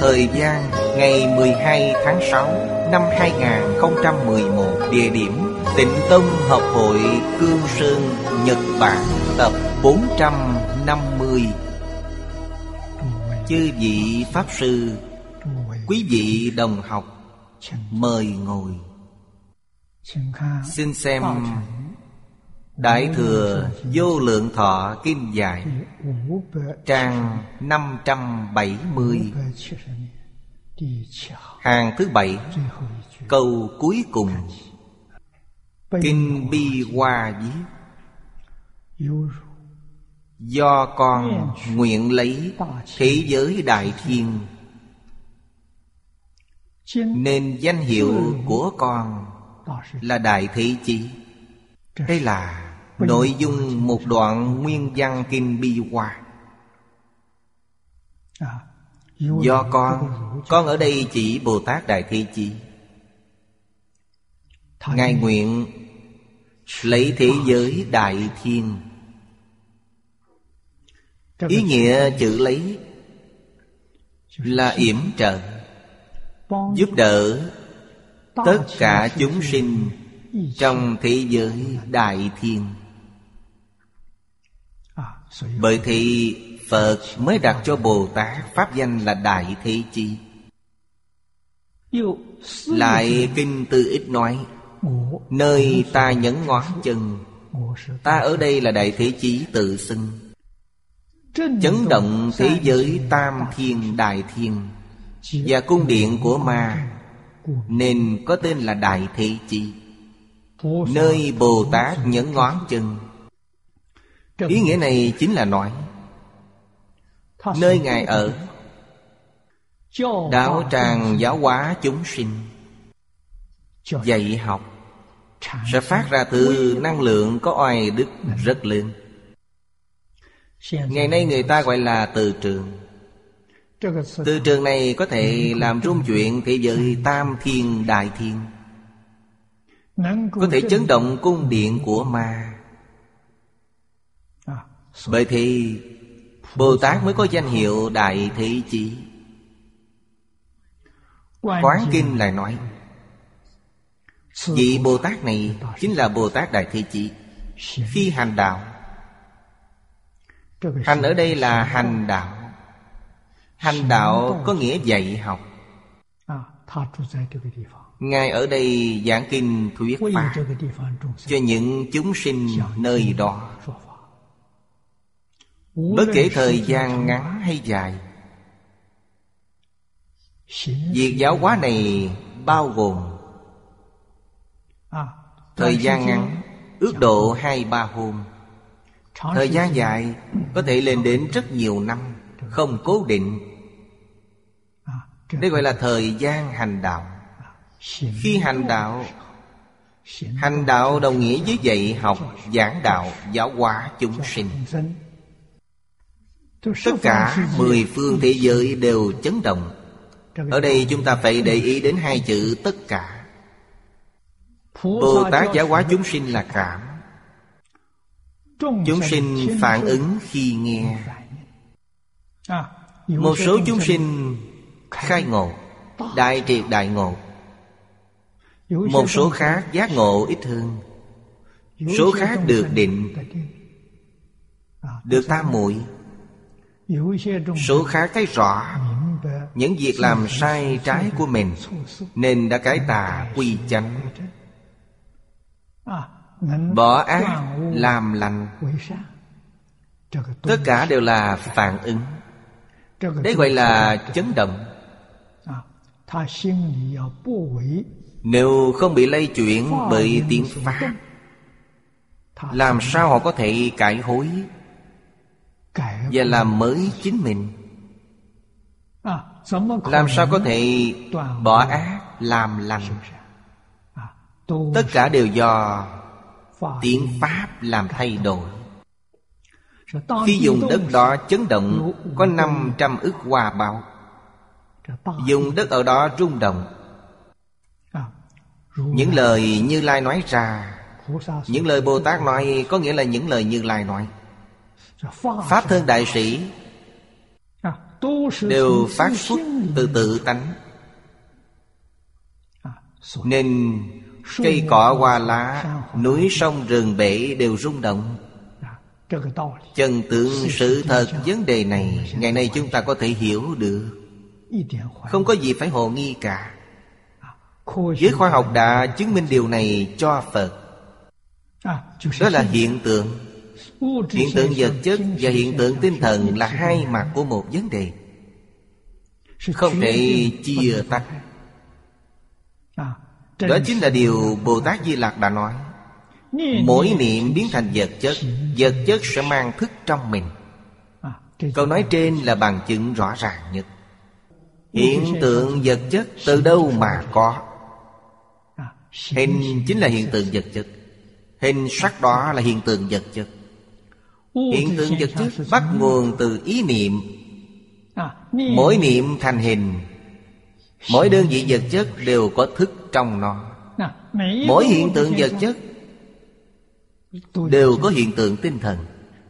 Thời gian, Ngày 12 tháng 6 Năm 2011 Địa điểm Tịnh Tông Học hội Cương Sơn, Nhật Bản, Tập 450 Chư vị Pháp Sư, Quý vị đồng học, Mời ngồi. Xin xem Đại Thừa Vô Lượng Thọ Kim Giải Trang 570 Hàng thứ bảy Câu cuối cùng. Kinh Bi Hoa viết Do con nguyện lấy thế giới đại thiên Nên danh hiệu của con là Đại Thế Chí. Đây là nội dung một đoạn nguyên văn Kinh Bi Hoa. Do con Con ở đây chỉ Bồ Tát Đại Thế Chí Ngài nguyện Lấy thế giới đại thiên. Ý nghĩa chữ lấy Là yểm trợ Giúp đỡ Tất cả chúng sinh Trong thế giới đại thiên bởi thì Phật mới đặt cho Bồ Tát Pháp danh là Đại Thế Chi. Lại Kinh Tư ít nói, Nơi ta nhấn ngón chân Ta ở đây là Đại Thế Chí tự xưng. Chấn động thế giới Tam Thiên Đại Thiên Và cung điện của ma, Nên có tên là Đại Thế Chí Nơi Bồ Tát nhấn ngón chân Ý nghĩa này chính là nói, Nơi Ngài ở, Đạo tràng giáo hóa chúng sinh, Dạy học, Sẽ phát ra từ năng lượng có oai đức rất lớn. Ngày nay người ta gọi là từ trường. Từ trường này có thể làm rung chuyển thế giới tam thiên, đại thiên, Có thể chấn động cung điện của ma bởi thì Bồ Tát mới có danh hiệu Đại Thế Chí. Quán Kinh lại nói Vị Bồ Tát này chính là Bồ Tát Đại Thế Chí. Khi hành đạo. Hành ở đây là hành đạo. Hành đạo có nghĩa dạy học. Ngài ở đây giảng kinh thuyết pháp Cho những chúng sinh nơi đó Bất kể thời gian ngắn hay dài Việc giáo hóa này bao gồm Thời gian ngắn Ước độ hai ba hôm. Thời gian dài Có thể lên đến rất nhiều năm Không cố định. Đây gọi là thời gian hành đạo. Khi hành đạo Hành đạo đồng nghĩa với dạy học Giảng đạo giáo hóa chúng sinh Tất cả mười phương thế giới đều chấn động. Ở đây chúng ta phải để ý đến hai chữ tất cả. Bồ Tát giáo hóa chúng sinh là cảm. Chúng sinh phản ứng khi nghe. Một số chúng sinh khai ngộ Đại triệt đại ngộ. Một số khác giác ngộ ít hơn. Số khác được định. Được tam muội Số khác thấy rõ. Những việc làm sai trái của mình nên đã cải tà quy chánh. Bỏ ác, làm lành. Tất cả đều là phản ứng. Đấy gọi là chấn động. Nếu không bị lây chuyển bởi tiếng pháp, làm sao họ có thể cải hối? Và làm mới chính mình. Làm sao có thể bỏ ác làm lành? Tất cả đều do tiếng pháp làm thay đổi. Khi dùng đất đó chấn động có 500 ức hòa bạo Dùng đất ở đó rung động. Những lời Như Lai nói ra. Những lời Bồ Tát nói Có nghĩa là những lời Như Lai nói Pháp thân đại sĩ Đều phát xuất từ tự tánh. Nên cây cỏ hoa lá Núi sông rừng bể đều rung động. Chân tướng sự thật vấn đề này Ngày nay chúng ta có thể hiểu được. Không có gì phải hồ nghi cả. Giới khoa học đã chứng minh điều này cho Phật. Đó là hiện tượng Hiện tượng vật chất và hiện tượng tinh thần là hai mặt của một vấn đề. Không thể chia tách. Đó chính là điều Bồ Tát Di Lặc đã nói. Mỗi niệm biến thành vật chất Vật chất sẽ mang thức trong mình. Câu nói trên là bằng chứng rõ ràng nhất. Hiện tượng vật chất từ đâu mà có? Hình chính là hiện tượng vật chất. Hình sắc đó là hiện tượng vật chất. Hiện tượng vật chất bắt nguồn từ ý niệm. Mỗi niệm thành hình. Mỗi đơn vị vật chất đều có thức trong nó. Mỗi hiện tượng vật chất Đều có hiện tượng tinh thần.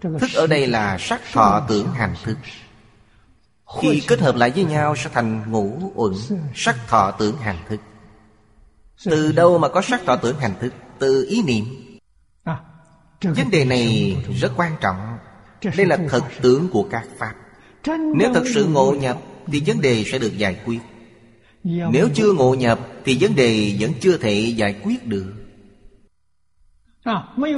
Thức ở đây là sắc thọ tưởng hành thức. Khi kết hợp lại với nhau sẽ thành ngũ uẩn Sắc thọ tưởng hành thức. Từ đâu mà có sắc thọ tưởng hành thức? Từ ý niệm Vấn đề này rất quan trọng. Đây là thật tướng của các Pháp. Nếu thật sự ngộ nhập Thì vấn đề sẽ được giải quyết. Nếu chưa ngộ nhập Thì vấn đề vẫn chưa thể giải quyết được.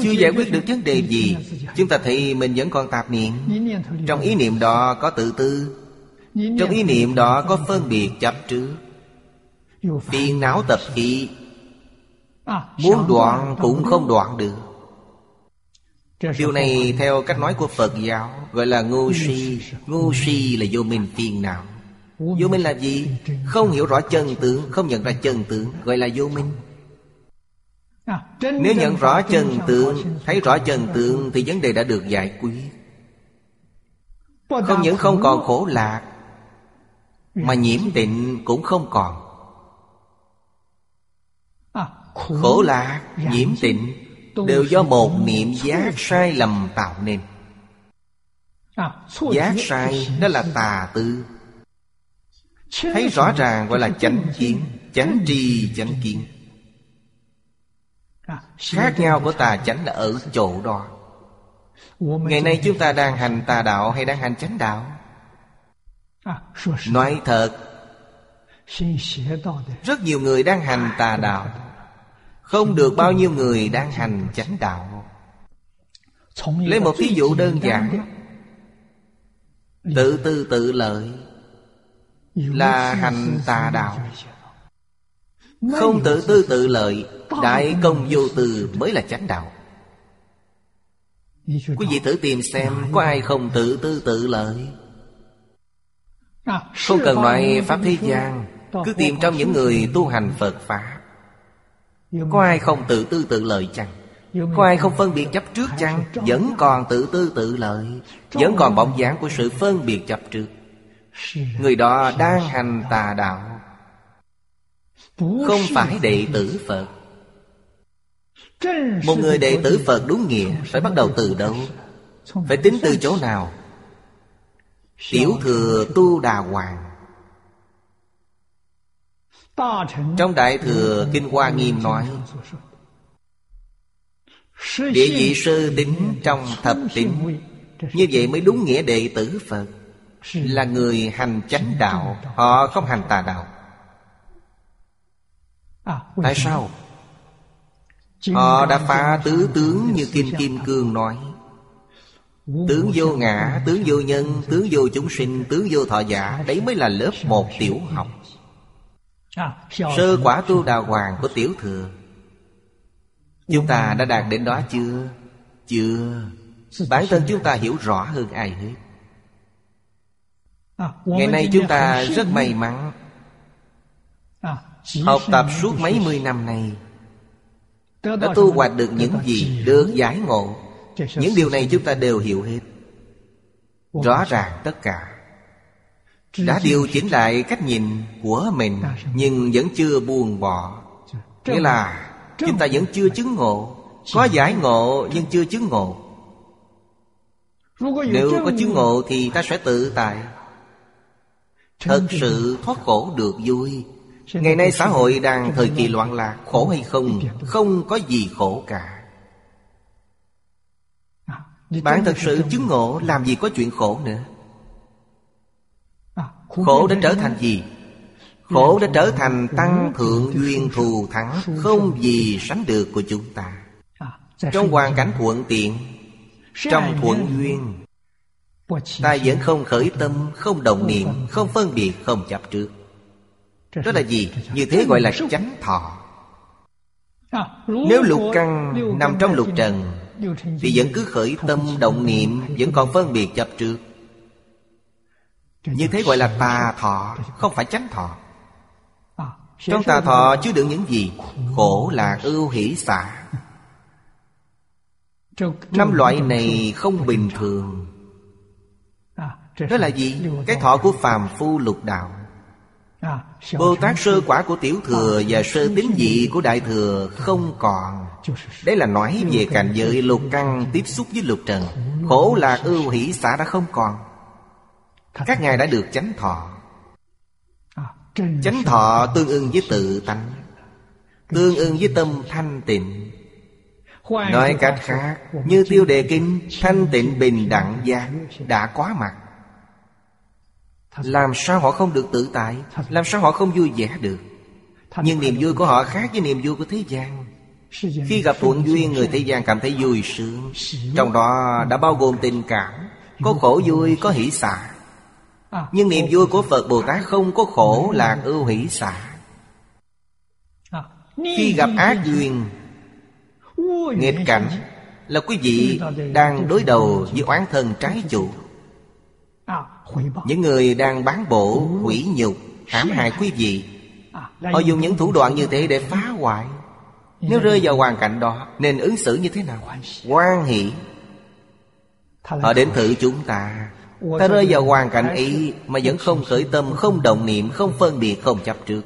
Chưa giải quyết được vấn đề gì Chúng ta thấy mình vẫn còn tạp niệm. Trong ý niệm đó có tự tư. Trong ý niệm đó có phân biệt chấp trước. Phiền não tập khí. Muốn đoạn cũng không đoạn được Điều này theo cách nói của Phật giáo Gọi là ngu si. Ngu si là vô minh phiền não. Vô minh là gì? Không hiểu rõ chân tướng Không nhận ra chân tướng Gọi là vô minh. Nếu nhận rõ chân tướng Thấy rõ chân tướng Thì vấn đề đã được giải quyết. Không những không còn khổ lạc Mà nhiễm tịnh cũng không còn. Khổ lạc, nhiễm tịnh Đều do một niệm giác sai lầm tạo nên. Giác sai đó là tà tư. Thấy rõ ràng gọi là chánh kiến Chánh tri chánh kiến. Khác nhau của tà chánh là ở chỗ đó. Ngày nay chúng ta đang hành tà đạo hay đang hành chánh đạo? Nói thật. Rất nhiều người đang hành tà đạo không được bao nhiêu người đang hành chánh đạo. Lấy một ví dụ đơn giản. Tự tư tự lợi Là hành tà đạo. Không tự tư tự lợi, Đại công vô tư mới là chánh đạo. Quý vị thử tìm xem Có ai không tự tư tự lợi? Không cần nói Pháp thế gian, Cứ tìm trong những người tu hành Phật Pháp. Có ai không tự tư tự lợi chăng? Có ai không phân biệt chấp trước chăng? Vẫn còn tự tư tự lợi Vẫn còn bóng dáng của sự phân biệt chấp trước. Người đó đang hành tà đạo. Không phải đệ tử Phật. Một người đệ tử Phật đúng nghĩa Phải bắt đầu từ đâu? Phải tính từ chỗ nào? Tiểu thừa tu đà hoàng Trong Đại Thừa Kinh Hoa Nghiêm nói Địa vị sư tính trong thập tính Như vậy mới đúng nghĩa đệ tử Phật. Là người hành chánh đạo Họ không hành tà đạo. Tại sao? Họ đã phá tứ tướng như Kinh Kim Cương nói. Tướng vô ngã, tướng vô nhân, tướng vô chúng sinh, tướng vô thọ giả Đấy mới là lớp một tiểu học Sơ quả tu đào hoàng của tiểu thừa. Chúng ta đã đạt đến đó chưa? Chưa. Bản thân chúng ta hiểu rõ hơn ai hết. Ngày nay chúng ta rất may mắn. Học tập suốt mấy mươi năm nay Đã tu hoạch được những gì Được giải ngộ. Những điều này chúng ta đều hiểu hết. Rõ ràng tất cả Đã điều chỉnh lại cách nhìn của mình Nhưng vẫn chưa buông bỏ. Nghĩa là Chúng ta vẫn chưa chứng ngộ. Có giải ngộ nhưng chưa chứng ngộ. Nếu có chứng ngộ thì ta sẽ tự tại. Thật sự thoát khổ được vui. Ngày nay xã hội đang thời kỳ loạn lạc Khổ hay không Không có gì khổ cả. Bạn thật sự chứng ngộ Làm gì có chuyện khổ nữa Khổ đã trở thành gì? Khổ đã trở thành tăng thượng duyên thù thắng Không gì sánh được của chúng ta. Trong hoàn cảnh thuận tiện Trong thuận duyên Ta vẫn không khởi tâm Không động niệm Không phân biệt Không chấp trước. Đó là gì? Như thế gọi là chánh thọ. Nếu lục căn nằm trong lục trần Thì vẫn cứ khởi tâm động niệm Vẫn còn phân biệt chấp trước như thế gọi là tà thọ, Không phải chánh thọ. Trong tà thọ chứa đựng những gì? Khổ là ưu hỷ xả. Năm loại này không bình thường. Đó là gì? Cái thọ của phàm phu lục đạo. Bồ Tát sơ quả của tiểu thừa Và sơ tín dị của đại thừa Không còn. Đấy là nói về cảnh giới lục căn Tiếp xúc với lục trần. Khổ là ưu hỷ xả đã không còn. Các ngài đã được chánh thọ. Chánh thọ tương ưng với tự tánh. Tương ưng với tâm thanh tịnh. Nói cách khác Như tiêu đề kinh Thanh tịnh bình đẳng giác Đã quá mặt làm sao họ không được tự tại? Làm sao họ không vui vẻ được? Nhưng niềm vui của họ khác với niềm vui của thế gian. Khi gặp thuận duyên Người thế gian cảm thấy vui sướng. Trong đó đã bao gồm tình cảm. Có khổ vui, có hỷ xả Nhưng niềm vui của Phật Bồ Tát Không có khổ lạc ưu hỷ xả. Khi gặp ác duyên Nghịch cảnh Là quý vị đang đối đầu với oán thân trái chủ. những người đang bán bộ hủy nhục hãm hại quý vị Họ dùng những thủ đoạn như thế để phá hoại. Nếu rơi vào hoàn cảnh đó Nên ứng xử như thế nào? Quan hỷ. Họ đến thử chúng ta Ta rơi vào hoàn cảnh ấy Mà vẫn không khởi tâm Không động niệm Không phân biệt Không chấp trước.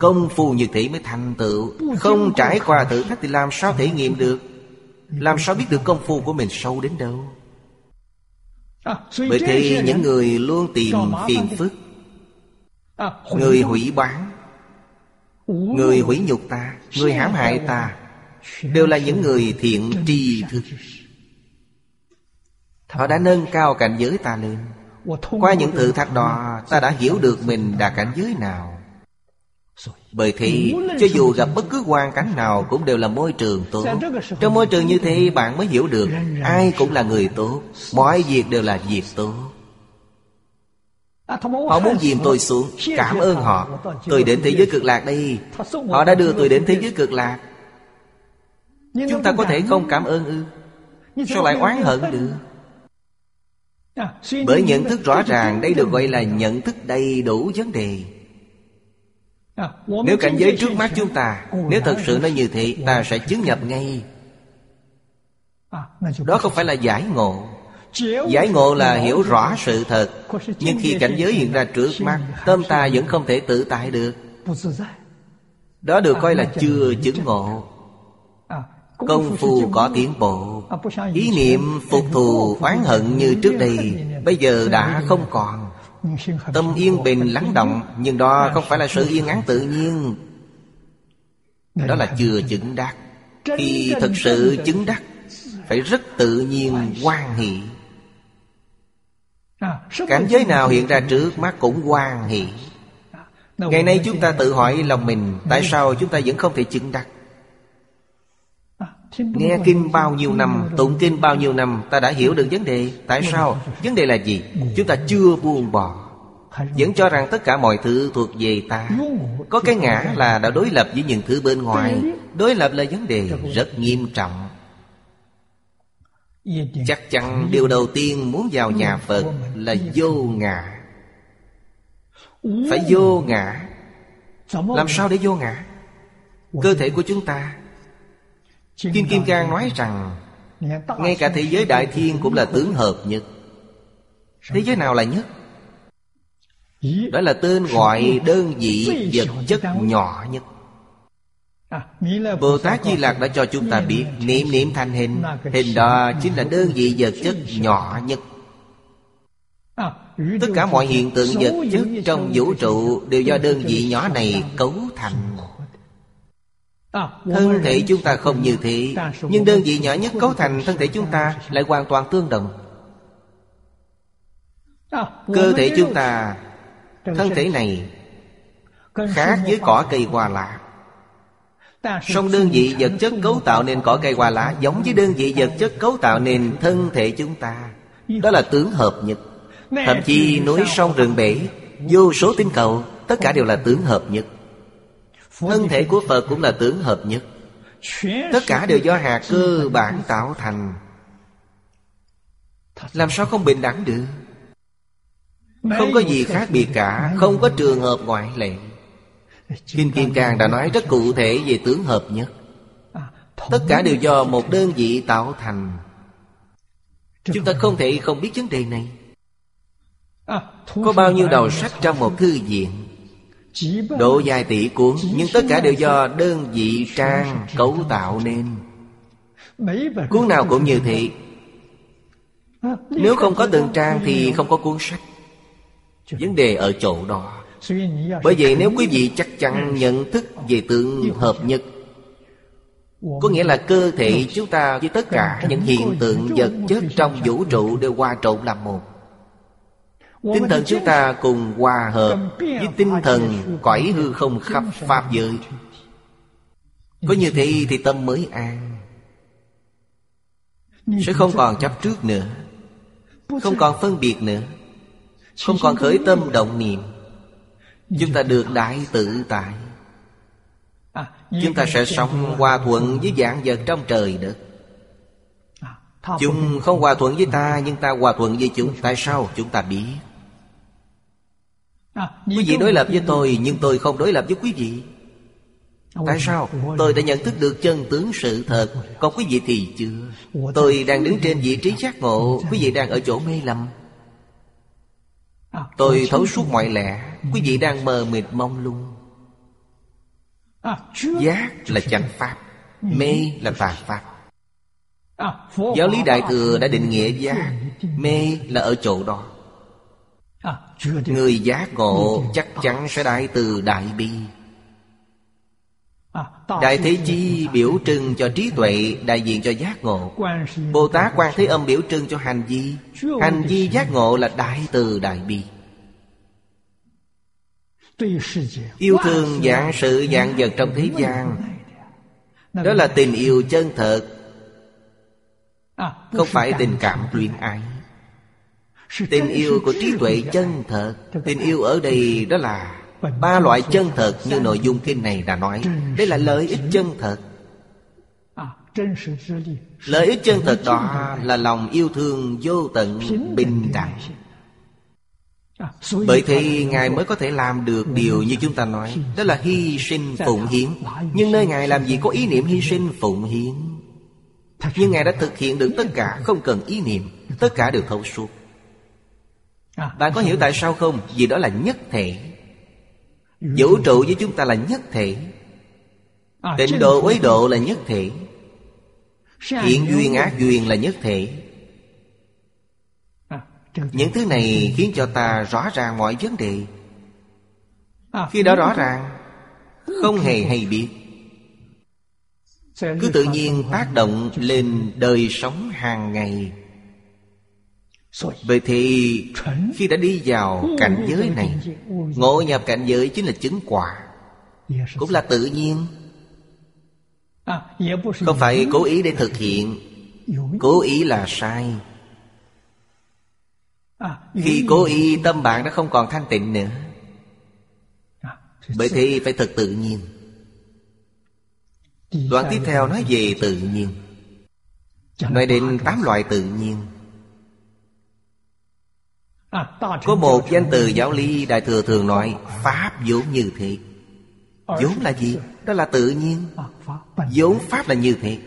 Công phu như thế mới thành tựu. Không trải qua thử thách thì làm sao thể nghiệm được? Làm sao biết được công phu của mình sâu đến đâu? Bởi thế những người luôn tìm phiền phức. Người hủy bán. Người hủy nhục ta. Người hãm hại ta. Đều là những người thiện tri thức Họ đã nâng cao cảnh giới ta lên. Qua những thử thách đó Ta đã hiểu được mình đã cảnh giới nào. Bởi thế cho dù gặp bất cứ hoàn cảnh nào Cũng đều là môi trường tốt. Trong môi trường như thế bạn mới hiểu được Ai cũng là người tốt. Mọi việc đều là việc tốt. Họ muốn dìm tôi xuống Cảm ơn họ. Tôi đến thế giới cực lạc đây Họ đã đưa tôi đến thế giới cực lạc. Chúng ta có thể không cảm ơn ư? Sao lại oán hận được Bởi nhận thức rõ ràng Đây được gọi là nhận thức đầy đủ vấn đề. Nếu cảnh giới trước mắt chúng ta Nếu thật sự nó như thế Ta sẽ chứng nhập ngay. Đó không phải là giải ngộ. Giải ngộ là hiểu rõ sự thật. Nhưng khi cảnh giới hiện ra trước mắt Tâm ta vẫn không thể tự tại được. Đó được coi là chưa chứng ngộ Công phu có tiến bộ. Ý niệm phục thù oán hận như trước đây Bây giờ đã không còn. Tâm yên bình lắng động Nhưng đó không phải là sự yên ắng tự nhiên. Đó là chưa chứng đắc. Khi thực sự chứng đắc Phải rất tự nhiên quan hệ Cảnh giới nào hiện ra trước mắt cũng hoan hỷ. Ngày nay chúng ta tự hỏi lòng mình Tại sao chúng ta vẫn không thể chứng đắc Nghe kinh bao nhiêu năm, Tụng kinh bao nhiêu năm, Ta đã hiểu được vấn đề. Tại sao? Vấn đề là gì? Chúng ta chưa buông bỏ. Vẫn cho rằng tất cả mọi thứ thuộc về ta. Có cái ngã là đã đối lập với những thứ bên ngoài. Đối lập là vấn đề rất nghiêm trọng. Chắc chắn điều đầu tiên muốn vào nhà Phật là vô ngã. Phải vô ngã. Làm sao để vô ngã? Cơ thể của chúng ta Kim Kim Cang nói rằng Ngay cả thế giới đại thiên cũng là tướng hợp nhất. Thế giới nào là nhất? Đó là tên gọi đơn vị vật chất nhỏ nhất. Bồ Tát Di Lạc đã cho chúng ta biết Niệm niệm thành hình. Hình đó chính là đơn vị vật chất nhỏ nhất. Tất cả mọi hiện tượng vật chất trong vũ trụ Đều do đơn vị nhỏ này cấu thành Thân thể chúng ta không như thế. Nhưng đơn vị nhỏ nhất cấu thành thân thể chúng ta Lại hoàn toàn tương đồng. Cơ thể chúng ta Thân thể này Khác với cỏ cây hoa lạc Song đơn vị vật chất cấu tạo nên cỏ cây hoa lá Giống với đơn vị vật chất cấu tạo nên thân thể chúng ta. Đó là tướng hợp nhất Thậm chí núi sông rừng bể Vô số tinh cầu Tất cả đều là tướng hợp nhất Thân thể của Phật cũng là tướng hợp nhất. Tất cả đều do hạt cơ bản tạo thành. Làm sao không bình đẳng được? Không có gì khác biệt cả Không có trường hợp ngoại lệ. Kinh Kim Cang đã nói rất cụ thể về tướng hợp nhất. Tất cả đều do một đơn vị tạo thành. Chúng ta không thể không biết vấn đề này. Có bao nhiêu đầu sách trong một thư viện Độ dài tỷ cuốn Nhưng tất cả đều do đơn vị trang cấu tạo nên. Cuốn nào cũng như thế. Nếu không có từng trang thì không có cuốn sách. Vấn đề ở chỗ đó. Bởi vậy nếu quý vị chắc chắn nhận thức về tượng hợp nhất Có nghĩa là cơ thể chúng ta với tất cả những hiện tượng vật chất trong vũ trụ đều hòa trộn làm một Tinh thần chúng ta cùng hòa hợp với tinh thần cõi hư không khắp Pháp giới. Có như thế thì tâm mới an. Sẽ không còn chấp trước nữa Không còn phân biệt nữa Không còn khởi tâm động niệm. Chúng ta được đại tự tại. Chúng ta sẽ sống hòa thuận với dạng vật trong trời đất. Chúng không hòa thuận với ta Nhưng ta hòa thuận với chúng. Tại sao? Chúng ta biết Quý vị đối lập với tôi Nhưng tôi không đối lập với quý vị. Tại sao? Tôi đã nhận thức được chân tướng sự thật. Còn quý vị thì chưa? Tôi đang đứng trên vị trí giác ngộ. Quý vị đang ở chỗ mê lầm. Tôi thấu suốt mọi lẽ. Quý vị đang mờ mịt mông lung. Giác là chánh pháp. Mê là tà pháp. Giáo lý Đại Thừa đã định nghĩa giác. Mê là ở chỗ đó Người giác ngộ chắc chắn sẽ đại từ đại bi. Đại Thế Chi biểu trưng cho trí tuệ Đại diện cho giác ngộ. Bồ Tát Quan Thế Âm biểu trưng cho hành vi. Hành vi giác ngộ là đại từ đại bi. Yêu thương dạng sự dạng vật trong thế gian. Đó là tình yêu chân thật. Không phải tình cảm luyện ái Tình yêu của trí tuệ chân thật. Tình yêu ở đây đó là Ba loại chân thật như nội dung kinh này đã nói. Đây là lợi ích chân thật. Lợi ích chân thật đó là lòng yêu thương vô tận bình đẳng. Bởi thế Ngài mới có thể làm được điều như chúng ta nói Đó là hy sinh phụng hiến. Nhưng nơi Ngài làm gì có ý niệm hy sinh phụng hiến. Nhưng Ngài đã thực hiện được tất cả Không cần ý niệm. Tất cả đều thấu suốt Bạn có hiểu tại sao không? Vì đó là nhất thể. Vũ trụ với chúng ta là nhất thể. Tịnh độ quấy độ là nhất thể. Thiện duyên ác duyên là nhất thể. Những thứ này khiến cho ta rõ ràng mọi vấn đề. Khi đó rõ ràng Không hề hay biết. Cứ tự nhiên tác động lên đời sống hàng ngày Vậy thì khi đã đi vào cảnh giới này Ngộ nhập cảnh giới chính là chứng quả. Cũng là tự nhiên. Không phải cố ý để thực hiện. Cố ý là sai. Khi cố ý tâm bạn đã không còn thanh tịnh nữa. Bởi thì phải thật tự nhiên. Đoạn tiếp theo nói về tự nhiên. Nói đến tám loại tự nhiên Có một danh từ giáo lý Đại Thừa thường nói Pháp vốn như thế. Vốn là gì? Đó là tự nhiên. Vốn Pháp là như thế.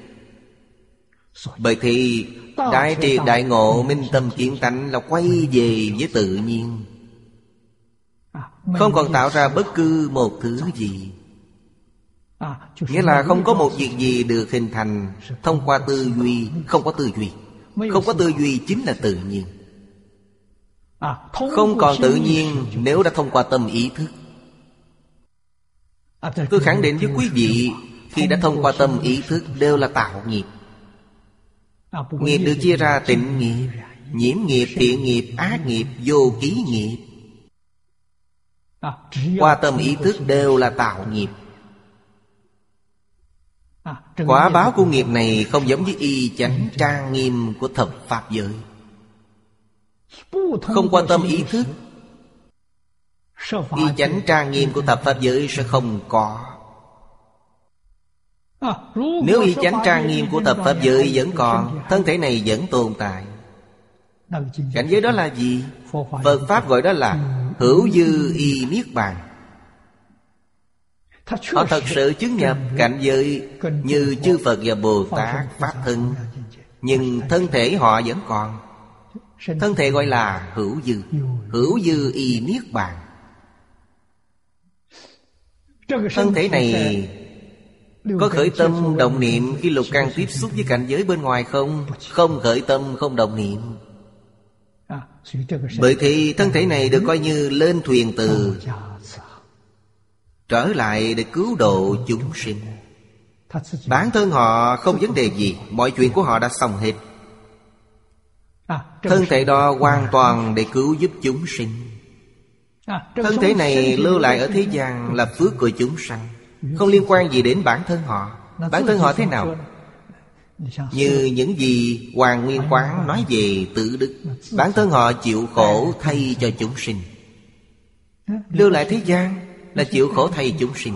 Bởi thì Đại triệt đại ngộ minh tâm kiến tánh Là quay về với tự nhiên. Không còn tạo ra bất cứ một thứ gì. Nghĩa là không có một việc gì được hình thành Thông qua tư duy Không có tư duy. Không có tư duy chính là tự nhiên Không còn tự nhiên Nếu đã thông qua tâm ý thức. Tôi khẳng định với quý vị Khi đã thông qua tâm ý thức Đều là tạo nghiệp. Nghiệp được chia ra tịnh nghiệp Nhiễm nghiệp, thiện nghiệp, ác nghiệp, vô ký nghiệp. Qua tâm ý thức đều là tạo nghiệp. Quả báo của nghiệp này không giống với y chánh trang nghiêm của thập Pháp giới Không quan tâm ý thức. Y chánh trang nghiêm của thập Pháp giới sẽ không có. Nếu y chánh trang nghiêm của thập Pháp giới vẫn còn Thân thể này vẫn tồn tại. Cảnh giới đó là gì? Phật Pháp gọi đó là Hữu dư y niết bàn. Họ thật sự chứng nhập cảnh giới Như chư Phật và Bồ Tát Pháp thân. Nhưng thân thể họ vẫn còn Thân thể gọi là hữu dư. Hữu dư y niết bàn. Thân thể này Có khởi tâm động niệm Khi lục căn tiếp xúc với cảnh giới bên ngoài không? Không khởi tâm không động niệm. Bởi thì thân thể này được coi như lên thuyền từ Trở lại để cứu độ chúng sinh. Bản thân họ không vấn đề gì. Mọi chuyện của họ đã xong hết Thân thể đó hoàn toàn để cứu giúp chúng sinh. Thân thể này lưu lại ở thế gian là phước của chúng sanh. Không liên quan gì đến bản thân họ. Bản thân họ thế nào? Như những gì Hoàng Nguyên Quán nói về tự đức. Bản thân họ chịu khổ thay cho chúng sinh. Lưu lại thế gian là chịu khổ thay chúng sinh.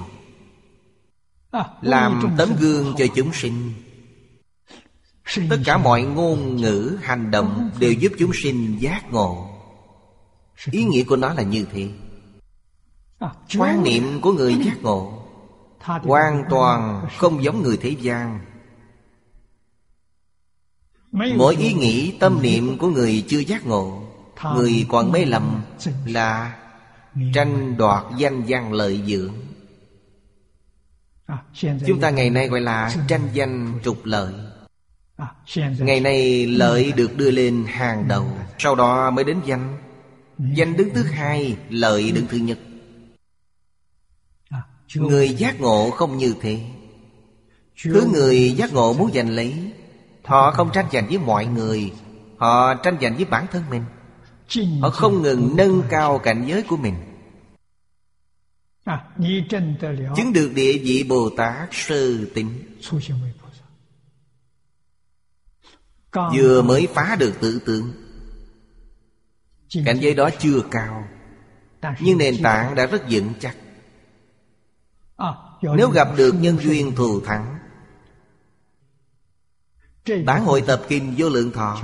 Làm tấm gương cho chúng sinh tất cả mọi ngôn ngữ, hành động đều giúp chúng sinh giác ngộ. Ý nghĩa của nó là như thế. Quan niệm của người giác ngộ hoàn toàn không giống người thế gian. Mỗi ý nghĩ, tâm niệm của người chưa giác ngộ, người còn mê lầm là tranh đoạt danh văn lợi dưỡng. Chúng ta ngày nay gọi là tranh danh trục lợi ngày nay lợi được đưa lên hàng đầu sau đó mới đến danh. Danh đứng thứ hai lợi đứng thứ nhất. Người giác ngộ không như thế. Thứ người giác ngộ muốn giành lấy họ không tranh giành với mọi người họ tranh giành với bản thân mình. Họ không ngừng nâng cao cảnh giới của mình. Chứng được địa vị Bồ Tát sơ tính Vừa mới phá được tự tướng Cảnh giới đó chưa cao. Nhưng nền tảng đã rất vững chắc. Nếu gặp được nhân duyên thù thắng Bản hội tập kinh vô lượng thọ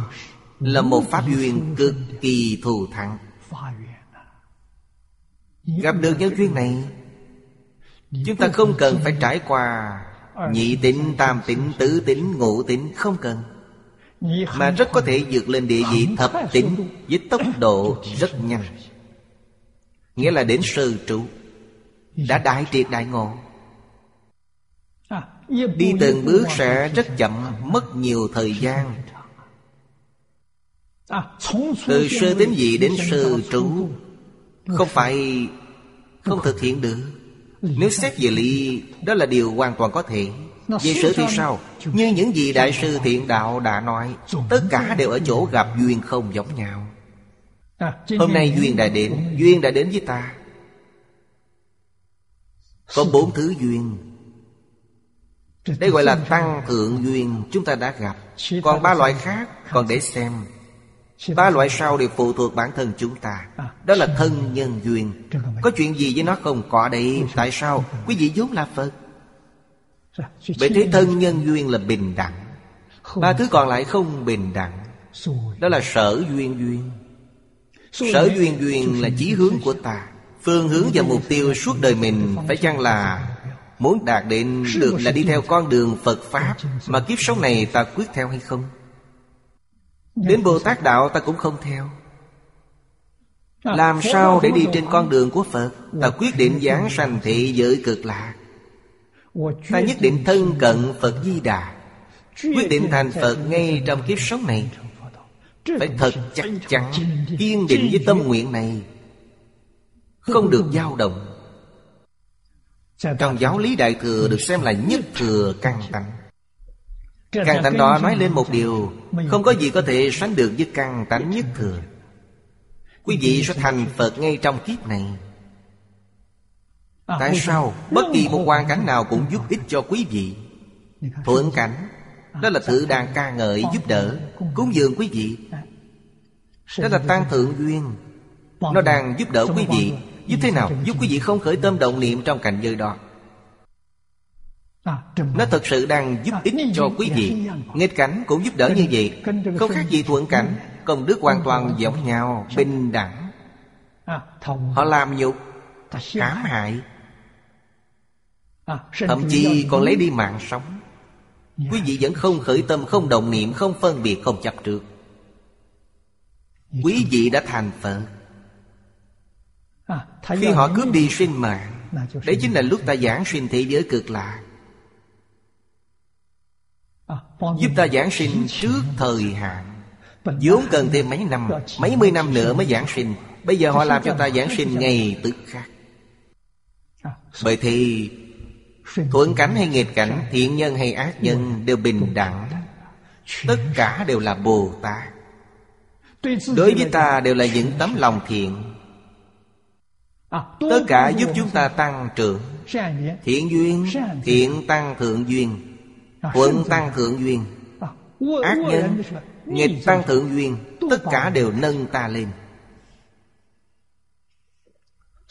là một pháp duyên cực kỳ thù thắng. gặp được nhân duyên này chúng ta không cần phải trải qua nhị tính tam tính tứ tính ngũ tính. Không cần mà rất có thể vượt lên địa vị thập tính với tốc độ rất nhanh. Nghĩa là đến sơ trụ, đã đại triệt đại ngộ. Đi từng bước sẽ rất chậm, mất nhiều thời gian. Từ sơ tính gì đến sơ trụ, Không phải không thực hiện được. Nếu xét về lý, Đó là điều hoàn toàn có thể. Về sự thì sao? Như những gì Đại sư Thiện Đạo đã nói Tất cả đều ở chỗ gặp duyên không giống nhau. Hôm nay duyên đã đến Duyên đã đến với ta. Có bốn thứ duyên. Đây gọi là tăng thượng duyên Chúng ta đã gặp. Còn ba loại khác còn để xem. Ba loại sau đều phụ thuộc bản thân chúng ta. Đó là thân nhân duyên. Có chuyện gì với nó không? Có đây Tại sao? Quý vị vốn là Phật Bởi thế thân nhân duyên là bình đẳng. Ba thứ còn lại không bình đẳng. Đó là sở duyên duyên. Sở duyên duyên là chí hướng của ta. Phương hướng và mục tiêu suốt đời mình Phải chăng là Muốn đạt đến được là đi theo con đường Phật Pháp Mà kiếp sống này ta quyết theo hay không? Đến Bồ Tát Đạo ta cũng không theo. Làm sao để đi trên con đường của Phật? Ta quyết định giảng sanh thị giới cực lạc Ta nhất định thân cận Phật Di Đà. Quyết định thành Phật ngay trong kiếp sống này. Phải thật chắc chắn, Kiên định với tâm nguyện này. Không được dao động. Trong giáo lý Đại Thừa được xem là nhất thừa căn tánh. Căng tánh đó nói lên một điều, Không có gì có thể sánh được với căn tánh nhất thừa. Quý vị sẽ thành Phật ngay trong kiếp này. Tại sao bất kỳ một hoàn cảnh nào cũng giúp ích cho quý vị? Thuận cảnh Đó là tự đang ca ngợi giúp đỡ Cúng dường quý vị. Đó là tăng thượng duyên. Nó đang giúp đỡ quý vị. Giúp thế nào? Giúp quý vị không khởi tâm động niệm trong cảnh giới đó. Nó thật sự đang giúp ích cho quý vị. Nghịch cảnh cũng giúp đỡ như vậy. Không khác gì thuận cảnh. Công đức hoàn toàn giống nhau Bình đẳng. Họ làm nhục Hãm hại Thậm chí còn lấy đi mạng sống. Quý vị vẫn không khởi tâm Không đồng niệm Không phân biệt Không chấp trước. Quý vị đã thành Phật. Khi họ cướp đi sinh mạng Đấy chính là lúc ta giảng sinh thế giới cực lạc Giúp ta giảng sinh trước thời hạn. Vốn cần thêm mấy năm Mấy mươi năm nữa mới giảng sinh. Bây giờ họ làm cho ta giảng sinh ngay tức khắc. Bởi thì Thuận cảnh hay nghịch cảnh, Thiện nhân hay ác nhân Đều bình đẳng. Tất cả đều là Bồ Tát. Đối với ta đều là những tấm lòng thiện. Tất cả giúp chúng ta tăng trưởng. Thiện duyên, Thiện tăng thượng duyên. Thuận tăng thượng duyên. Ác nhân, Nghịch tăng thượng duyên. Tất cả đều nâng ta lên.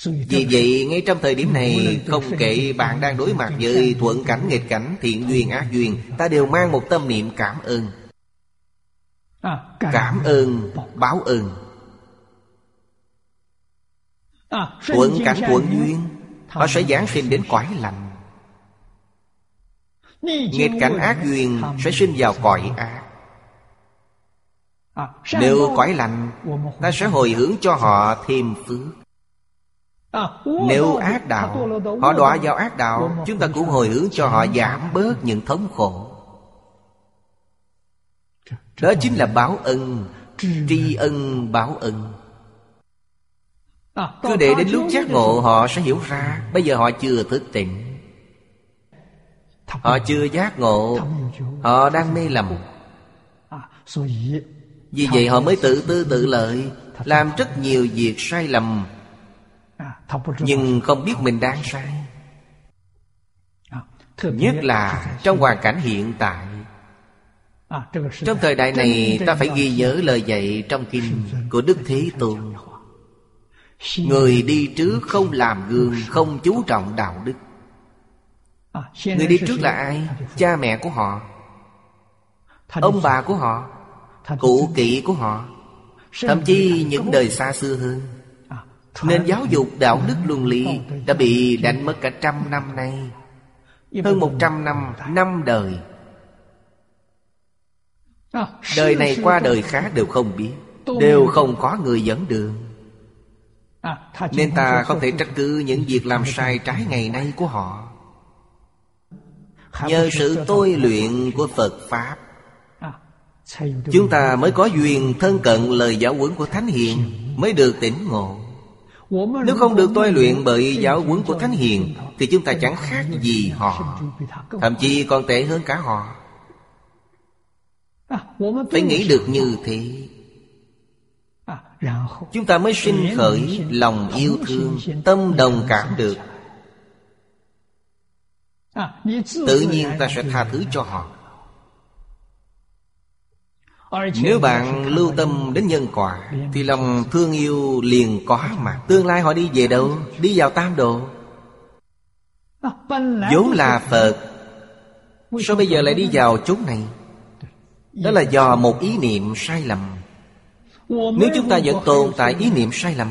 Vì vậy ngay trong thời điểm này Không kể bạn đang đối mặt với thuận cảnh nghịch cảnh thiện duyên ác duyên Ta đều mang một tâm niệm cảm ơn. Cảm ơn. báo ơn. Thuận cảnh thuận duyên Họ sẽ giáng sinh đến quái lành. Nghịch cảnh ác duyên sẽ sinh vào cõi ác. Nếu cõi lành Ta sẽ hồi hướng cho họ thêm phước Nếu ác đạo Họ đọa vào ác đạo Chúng ta cũng hồi hướng cho họ giảm bớt những thống khổ. Đó chính là báo ân. Tri ân báo ân. Cứ để đến lúc giác ngộ họ sẽ hiểu ra. Bây giờ họ chưa thức tỉnh. Họ chưa giác ngộ. Họ đang mê lầm. Vì vậy họ mới tự tư tự lợi Làm rất nhiều việc sai lầm Nhưng không biết mình đang sai Nhất là trong hoàn cảnh hiện tại. Trong thời đại này ta phải ghi nhớ lời dạy trong kinh của Đức Thế Tôn. Người đi trước không làm gương Không chú trọng đạo đức. Người đi trước là ai? Cha mẹ của họ Ông bà của họ Cụ kỵ của họ Thậm chí những đời xa xưa hơn Nên giáo dục đạo đức luân lý Đã bị đánh mất cả trăm năm nay. Hơn một trăm năm Năm đời. Đời này qua đời khác đều không biết Đều không có người dẫn đường. Nên ta không thể trách cứ những việc làm sai trái ngày nay của họ. Nhờ sự tôi luyện của Phật Pháp Chúng ta mới có duyên thân cận lời giáo huấn của Thánh Hiền Mới được tỉnh ngộ Nếu không được tôi luyện bởi giáo huấn của Thánh Hiền Thì chúng ta chẳng khác gì họ Thậm chí còn tệ hơn cả họ Phải nghĩ được như thế Chúng ta mới sinh khởi lòng yêu thương Tâm đồng cảm được Tự nhiên ta sẽ tha thứ cho họ nếu bạn lưu tâm đến nhân quả Thì lòng thương yêu liền có mà. Tương lai họ đi về đâu? Đi vào tam độ vốn là Phật. Sao bây giờ lại đi vào chốn này? Đó là do một ý niệm sai lầm. Nếu chúng ta vẫn tồn tại ý niệm sai lầm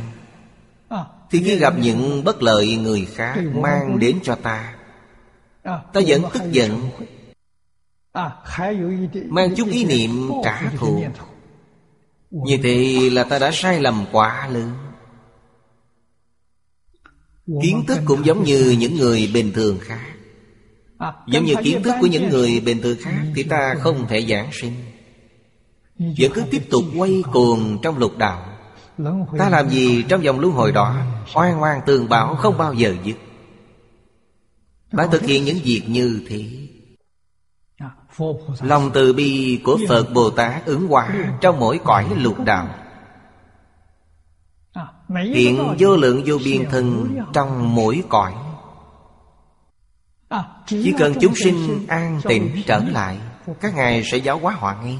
Thì khi gặp những bất lợi người khác Mang đến cho ta Ta vẫn tức giận Mang chút ý niệm trả thù. Như thế là ta đã sai lầm quá lớn. Kiến thức cũng giống như những người bình thường khác. Giống như kiến thức của những người bình thường khác Thì ta không thể giảng sinh. Vẫn cứ tiếp tục quay cuồng trong lục đạo. Ta làm gì trong vòng luân hồi đó? Oan oan tường bảo không? bao giờ dứt. Bạn thực hiện những việc như thế Lòng từ bi của Phật Bồ Tát ứng hóa Trong mỗi cõi lục đạo. Hiện vô lượng vô biên thân Trong mỗi cõi. Chỉ cần chúng sinh an tịnh trở lại Các ngài sẽ giáo hóa họ ngay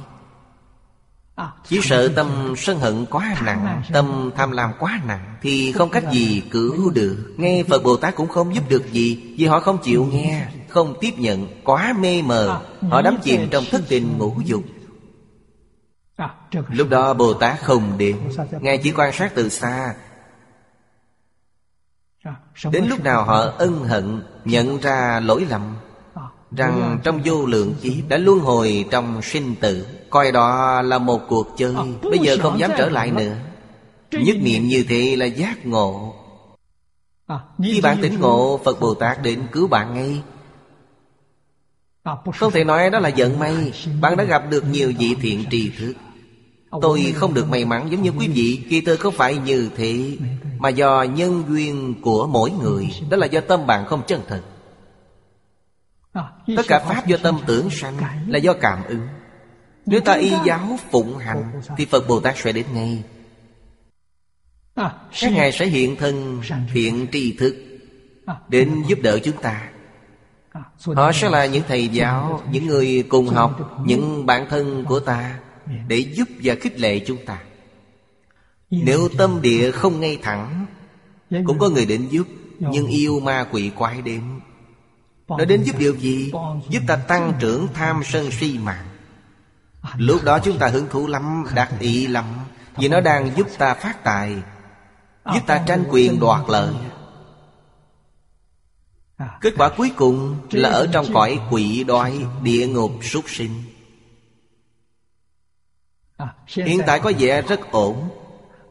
Chỉ sợ tâm sân hận quá nặng Tâm tham lam quá nặng Thì không cách gì cứu được. Nghe Phật Bồ Tát cũng không giúp được gì Vì họ không chịu nghe Không tiếp nhận Quá mê mờ. Họ đắm chìm trong thất tình ngũ dục. Lúc đó Bồ Tát không đến Ngài chỉ quan sát từ xa. Đến lúc nào họ ân hận Nhận ra lỗi lầm Rằng trong vô lượng kiếp Đã luân hồi trong sinh tử Coi đó là một cuộc chơi. Bây giờ không dám trở lại nữa. Nhất niệm như thế là giác ngộ. Khi bạn tỉnh ngộ Phật Bồ Tát đến cứu bạn ngay. Không thể nói đó là giận may. Bạn đã gặp được nhiều vị thiện trì thức. Tôi không được may mắn giống như quý vị Kỳ tôi không phải như thế Mà do nhân duyên của mỗi người Đó là do tâm bạn không chân thật. Tất cả Pháp do tâm tưởng sanh Là do cảm ứng Nếu ta y giáo phụng hành Thì Phật Bồ Tát sẽ đến ngay. Các Ngài sẽ hiện thân Thiện tri thức Đến giúp đỡ chúng ta. Họ sẽ là những thầy giáo Những người cùng học Những bạn thân của ta Để giúp và khích lệ chúng ta. Nếu tâm địa không ngay thẳng Cũng có người đến giúp Nhưng yêu ma quỷ quái đến. Nó đến giúp điều gì? Giúp ta tăng trưởng tham sân si mạng Lúc đó chúng ta hứng thú lắm Đặc ý lắm. Vì nó đang giúp ta phát tài, Giúp ta tranh quyền đoạt lợi. Kết quả cuối cùng là ở trong cõi quỷ đói, Địa ngục súc sinh. Hiện tại có vẻ rất ổn,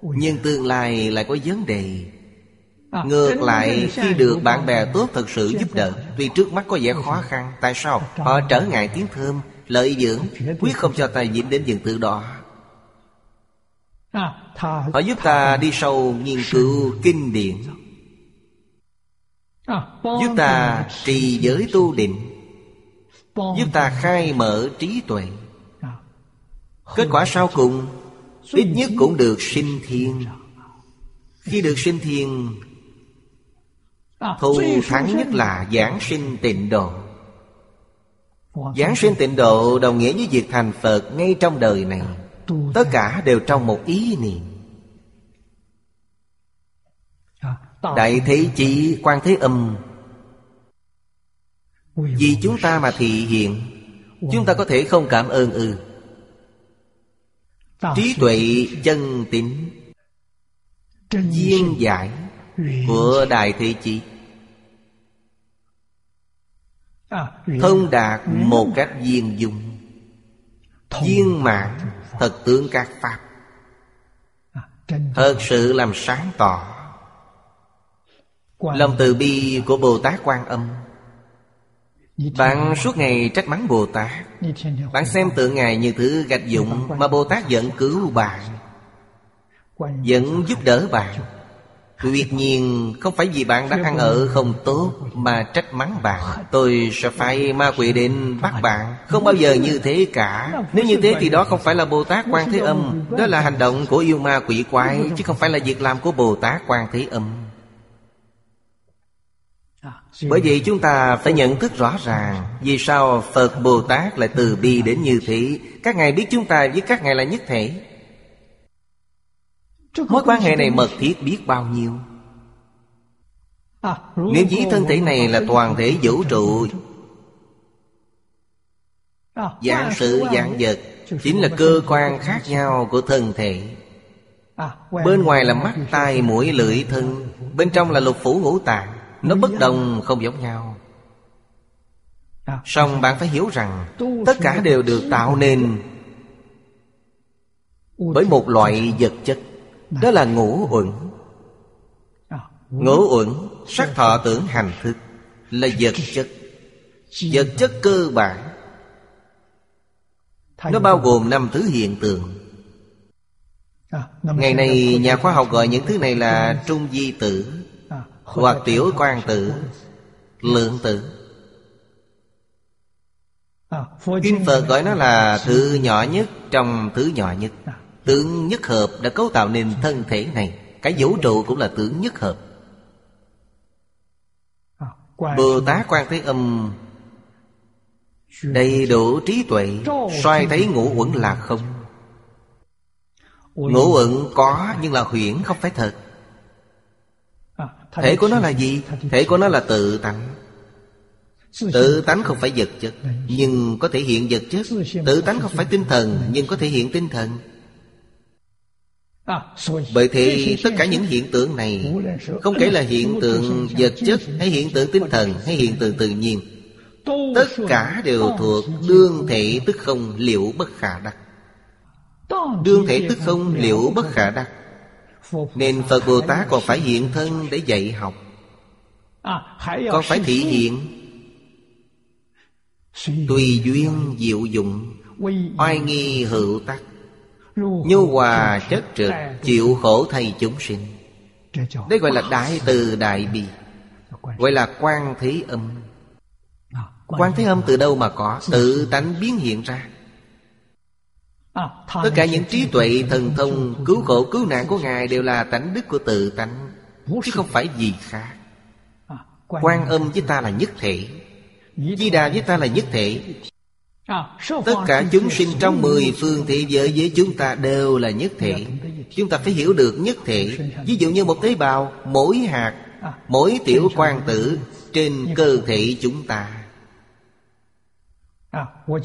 Nhưng tương lai lại có vấn đề. Ngược lại, khi được bạn bè tốt thật sự giúp đỡ Tuy trước mắt có vẻ khó khăn, Tại sao? Họ trở ngại tiếng thơm? Lợi dưỡng Quyết không cho ta dính đến dừng tự đó. Họ giúp ta đi sâu nghiên cứu kinh điển. Giúp ta trì giới tu định. Giúp ta khai mở trí tuệ. Kết quả sau cùng Ít nhất cũng được sinh thiên. Khi được sinh thiên Thù thắng nhất là giảng sinh tịnh độ Giảng sinh tịnh độ đồng nghĩa với việc thành Phật ngay trong đời này. Tất cả đều trong một ý niệm. Đại thế chí quan thế âm. Vì chúng ta mà thị hiện Chúng ta có thể không cảm ơn ư. Trí tuệ chân tín Duyên giải Của Đại Thế Chí Thông đạt một cách viên dung. Viên mãn thật tướng các Pháp. Thật sự làm sáng tỏ. Lòng từ bi của Bồ Tát Quan Âm. Bạn suốt ngày trách mắng Bồ Tát. Bạn xem tượng Ngài như thứ gạch dụng Mà Bồ Tát vẫn cứu bạn, Vẫn giúp đỡ bạn. Tuyệt nhiên không phải vì bạn đã ăn ở không tốt Mà trách mắng bạn. Tôi sẽ phải ma quỷ đến bắt bạn. Không bao giờ như thế cả. Nếu như thế thì đó không phải là Bồ Tát Quan Thế Âm. Đó là hành động của yêu ma quỷ quái, Chứ không phải là việc làm của Bồ Tát Quan Thế Âm. Bởi vậy chúng ta phải nhận thức rõ ràng Vì sao Phật Bồ Tát lại từ bi đến như thế. Các ngài biết chúng ta với các ngài là nhất thể. Mối quan hệ này mật thiết biết bao nhiêu? Nếu dĩ thân thể này là toàn thể vũ trụ. Dạng sự dạng vật Chính là cơ quan khác nhau của thân thể. Bên ngoài là mắt, tai, mũi, lưỡi, thân. Bên trong là lục phủ ngũ tạng. Nó bất đồng không giống nhau. Song bạn phải hiểu rằng Tất cả đều được tạo nên Bởi một loại vật chất đó là ngũ uẩn. Ngũ uẩn, Sắc thọ tưởng hành thức, Là vật chất. Vật chất cơ bản. Nó bao gồm năm thứ hiện tượng. Ngày nay nhà khoa học gọi những thứ này là trung di tử Hoặc tiểu quan tử, Lượng tử. Kinh Phật gọi nó là thứ nhỏ nhất trong thứ nhỏ nhất. Tướng nhất hợp đã cấu tạo nên thân thể này. Cái vũ trụ cũng là tướng nhất hợp. Bồ Tát Quan Thế Âm Đầy đủ trí tuệ, soi thấy ngũ uẩn là không. Ngũ uẩn có nhưng là huyễn, không phải thật. Thể của nó là gì? Thể của nó là tự tánh. Tự tánh không phải vật chất, Nhưng có thể hiện vật chất. Tự tánh không phải tinh thần, Nhưng có thể hiện tinh thần bởi thế tất cả những hiện tượng này Không kể là hiện tượng vật chất Hay hiện tượng tinh thần Hay hiện tượng tự nhiên. Tất cả đều thuộc đương thể tức không liệu bất khả đắc. Đương thể tức không liệu bất khả đắc. Nên Phật Bồ Tát còn phải hiện thân để dạy học. Còn phải thị hiện? Tùy duyên diệu dụng Oai nghi hữu tắc Nhu hòa chất trực, Chịu khổ thay chúng sinh. Đây gọi là đại từ đại bi, Gọi là quan thế âm. Quan thế âm từ đâu mà có? Tự tánh biến hiện ra. Tất cả những trí tuệ thần thông, Cứu khổ, cứu nạn của Ngài Đều là tánh đức của tự tánh, Chứ không phải gì khác. Quan âm với ta là nhất thể, Di đà với ta là nhất thể Tất cả chúng sinh trong mười phương thế giới với chúng ta đều là nhất thể Chúng ta phải hiểu được nhất thể Ví dụ như một tế bào, Mỗi hạt, Mỗi tiểu quan tử Trên cơ thể chúng ta.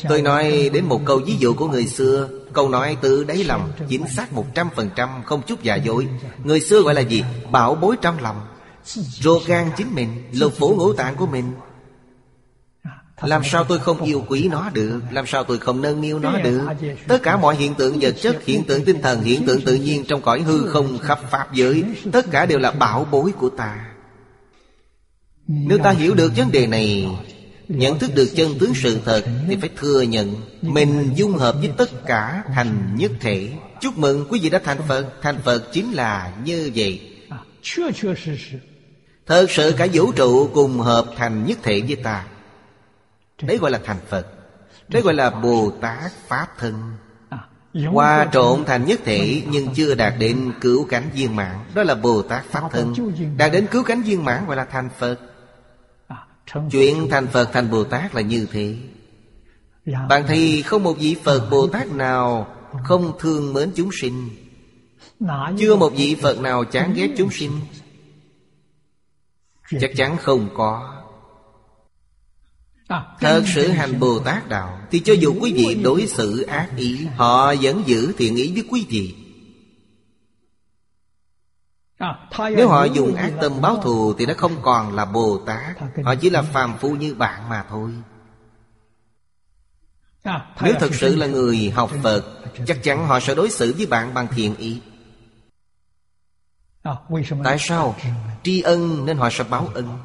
Tôi nói đến một câu ví dụ của người xưa. Câu nói từ đáy lòng Chính xác một trăm phần trăm Không chút giả dối. Người xưa gọi là gì? Bảo bối trong lòng. Rô gan chính mình, Lục phủ ngũ tạng của mình làm sao tôi không yêu quý nó được? Làm sao tôi không nâng niu nó được? Tất cả mọi hiện tượng vật chất Hiện tượng tinh thần Hiện tượng tự nhiên Trong cõi hư không khắp Pháp giới Tất cả đều là bảo bối của ta. Nếu ta hiểu được vấn đề này Nhận thức được chân tướng sự thật Thì phải thừa nhận Mình dung hợp với tất cả thành nhất thể. Chúc mừng quý vị đã thành Phật. Thành Phật chính là như vậy. Thật sự cả vũ trụ cùng hợp thành nhất thể với ta Đấy gọi là thành Phật. Đấy gọi là Bồ Tát Pháp Thân. Hòa trộn thành nhất thể Nhưng chưa đạt đến cứu cánh viên mãn. Đó là Bồ Tát Pháp Thân. Đạt đến cứu cánh viên mãn gọi là thành Phật. Chuyện thành Phật thành Bồ Tát là như thế. Bạn thì không một vị Phật Bồ Tát nào Không thương mến chúng sinh? Chưa một vị Phật nào chán ghét chúng sinh? Chắc chắn không có Thật sự hành Bồ Tát Đạo Thì cho dù quý vị đối xử ác ý Họ vẫn giữ thiện ý với quý vị. Nếu họ dùng ác tâm báo thù Thì nó không còn là Bồ Tát Họ chỉ là phàm phu như bạn mà thôi. Nếu thật sự là người học Phật Chắc chắn họ sẽ đối xử với bạn bằng thiện ý. Tại sao? Tri ân nên họ sẽ báo ân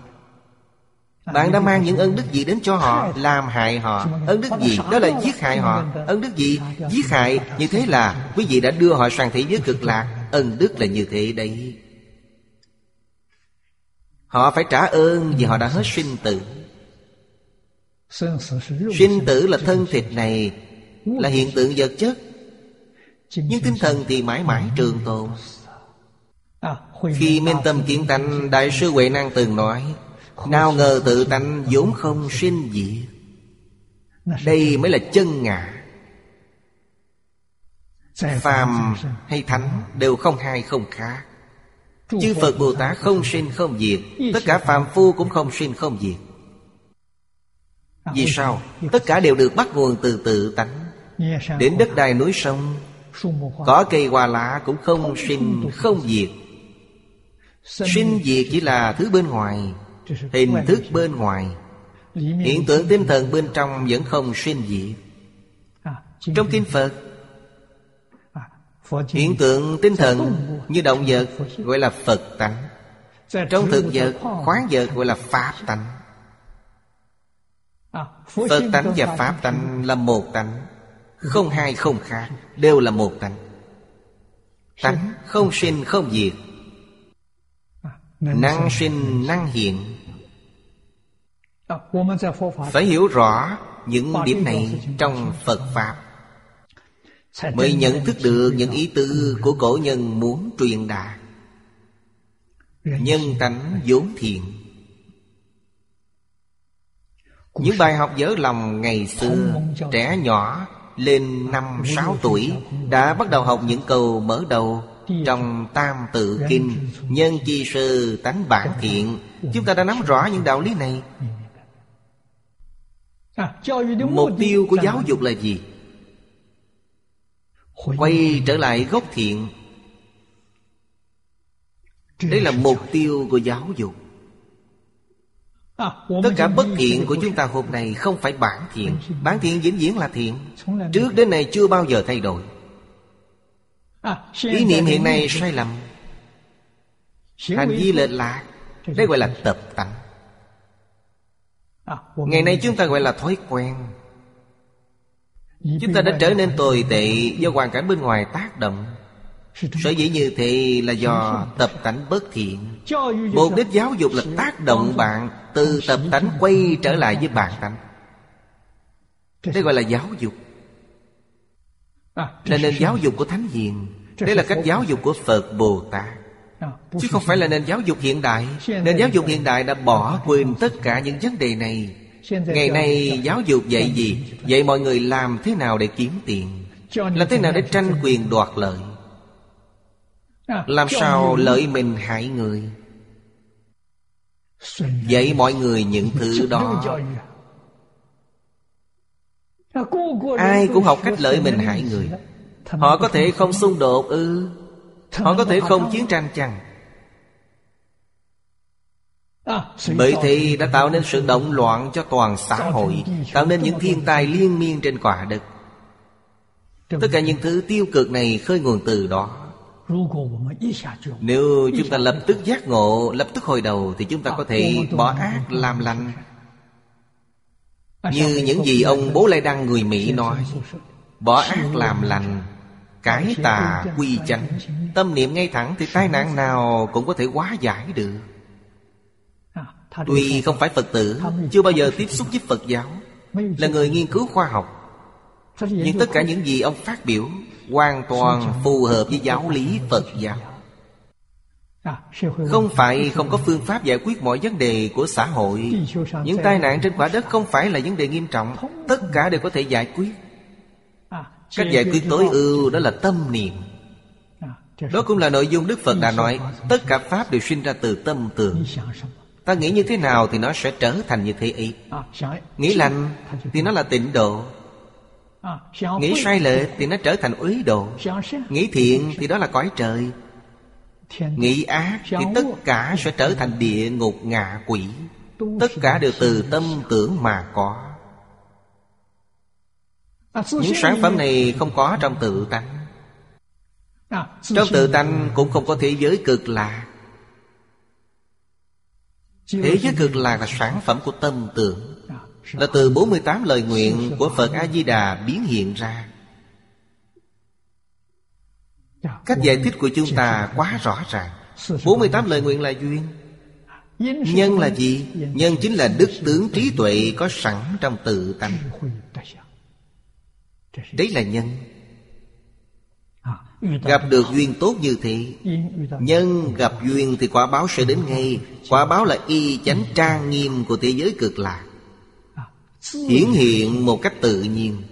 bạn đã mang những ân đức gì đến cho họ, Làm hại họ? Ân đức gì? Đó là giết hại họ. Ân đức gì? Giết hại. Như thế là quý vị đã đưa họ sang thế giới cực lạc. Ân đức là như thế đấy. Họ phải trả ơn vì họ đã hết sinh tử. Sinh tử là thân thịt này, Là hiện tượng vật chất. Nhưng tinh thần thì mãi mãi trường tồn. Khi minh tâm kiến tánh Đại sư Huệ Năng từng nói nào ngờ tự tánh vốn không sinh diệt. Đây mới là chân ngã. Phàm hay thánh đều không hai không khác. Chư Phật Bồ Tát không sinh không diệt. Tất cả phàm phu cũng không sinh không diệt. Vì sao? Tất cả đều được bắt nguồn từ tự tánh. Đến đất đai núi sông Có cây hoa lá cũng không sinh không diệt. Sinh diệt chỉ là thứ bên ngoài Hình thức bên ngoài Hiện tượng tinh thần bên trong vẫn không sinh diệt Trong kinh Phật Hiện tượng tinh thần như động vật gọi là Phật tánh Trong thực vật, khoáng vật gọi là Pháp tánh. Phật tánh và Pháp tánh là một tánh Không hai không khác Đều là một tánh. Tánh không sinh không diệt Năng sinh năng hiện. Phải hiểu rõ những điểm này trong Phật Pháp. Mới nhận thức được những ý tứ của cổ nhân muốn truyền đạt. Nhân tánh vốn thiện. Những bài học dở lòng ngày xưa Trẻ nhỏ lên năm sáu tuổi Đã bắt đầu học những câu mở đầu Trong Tam Tự Kinh Nhân chi sư tánh bản thiện. Chúng ta đã nắm rõ những đạo lý này Mục tiêu của giáo dục là gì? Quay trở lại gốc thiện. Đây là mục tiêu của giáo dục. Tất cả bất thiện của chúng ta hôm nay không phải bản thiện. Bản thiện vĩnh viễn là thiện. Trước đến nay chưa bao giờ thay đổi. Ý niệm hiện nay sai lầm. Hành vi lệch lạc. Đây gọi là tập tánh Ngày nay chúng ta gọi là thói quen. Chúng ta đã trở nên tồi tệ do hoàn cảnh bên ngoài tác động. Sở dĩ như thế là do tập tánh bất thiện. Mục đích giáo dục là tác động bạn Từ tập tánh quay trở lại với bản tánh. Đây gọi là giáo dục. Là nền giáo dục của Thánh Hiền Đây là cách giáo dục của Phật Bồ Tát Chứ không phải là nền giáo dục hiện đại. Nền giáo dục hiện đại đã bỏ quên tất cả những vấn đề này. Ngày nay, giáo dục dạy gì? Dạy mọi người làm thế nào để kiếm tiền? Làm thế nào để tranh quyền đoạt lợi? Làm sao lợi mình hại người? Dạy mọi người những thứ đó. Ai cũng học cách lợi mình hại người. Họ có thể không xung đột ư Họ có thể không chiến tranh chăng bởi thế đã tạo nên sự động loạn cho toàn xã hội Tạo nên những thiên tai liên miên trên quả đất Tất cả những thứ tiêu cực này khơi nguồn từ đó Nếu chúng ta lập tức giác ngộ Lập tức hồi đầu Thì chúng ta có thể bỏ ác làm lành Như những gì ông Bố Lai Đăng người Mỹ nói Bỏ ác làm lành Cái tà quy chánh. Tâm niệm ngay thẳng Thì tai nạn nào cũng có thể hóa giải được. Tuy không phải Phật tử Chưa bao giờ tiếp xúc với Phật giáo Là người nghiên cứu khoa học. Nhưng tất cả những gì ông phát biểu Hoàn toàn phù hợp với giáo lý Phật giáo. Không phải không có phương pháp giải quyết mọi vấn đề của xã hội. Những tai nạn trên quả đất không phải là vấn đề nghiêm trọng. Tất cả đều có thể giải quyết Cách giải quyết tối ưu đó là tâm niệm. Đó cũng là nội dung Đức Phật đã nói, Tất cả Pháp đều sinh ra từ tâm tưởng. Ta nghĩ như thế nào thì nó sẽ trở thành như thế ý. Nghĩ lành thì nó là tịnh độ. Nghĩ sai lệch thì nó trở thành úy độ. Nghĩ thiện thì đó là cõi trời. Nghĩ ác thì tất cả sẽ trở thành địa ngục ngạ quỷ. Tất cả đều từ tâm tưởng mà có. Những sản phẩm này không có trong tự tánh. Trong tự tánh cũng không có thế giới cực lạc. Thế giới cực lạc là sản phẩm của tâm tưởng. Là từ 48 lời nguyện của Phật A-di-đà biến hiện ra. Cách giải thích của chúng ta quá rõ ràng. 48 lời nguyện là duyên. Nhân là gì? Nhân chính là đức tướng trí tuệ có sẵn trong tự tánh Đấy là nhân. Gặp được duyên tốt như thế Nhân gặp duyên thì quả báo sẽ đến ngay. Quả báo là y chánh trang nghiêm của thế giới cực lạc. Hiển hiện một cách tự nhiên.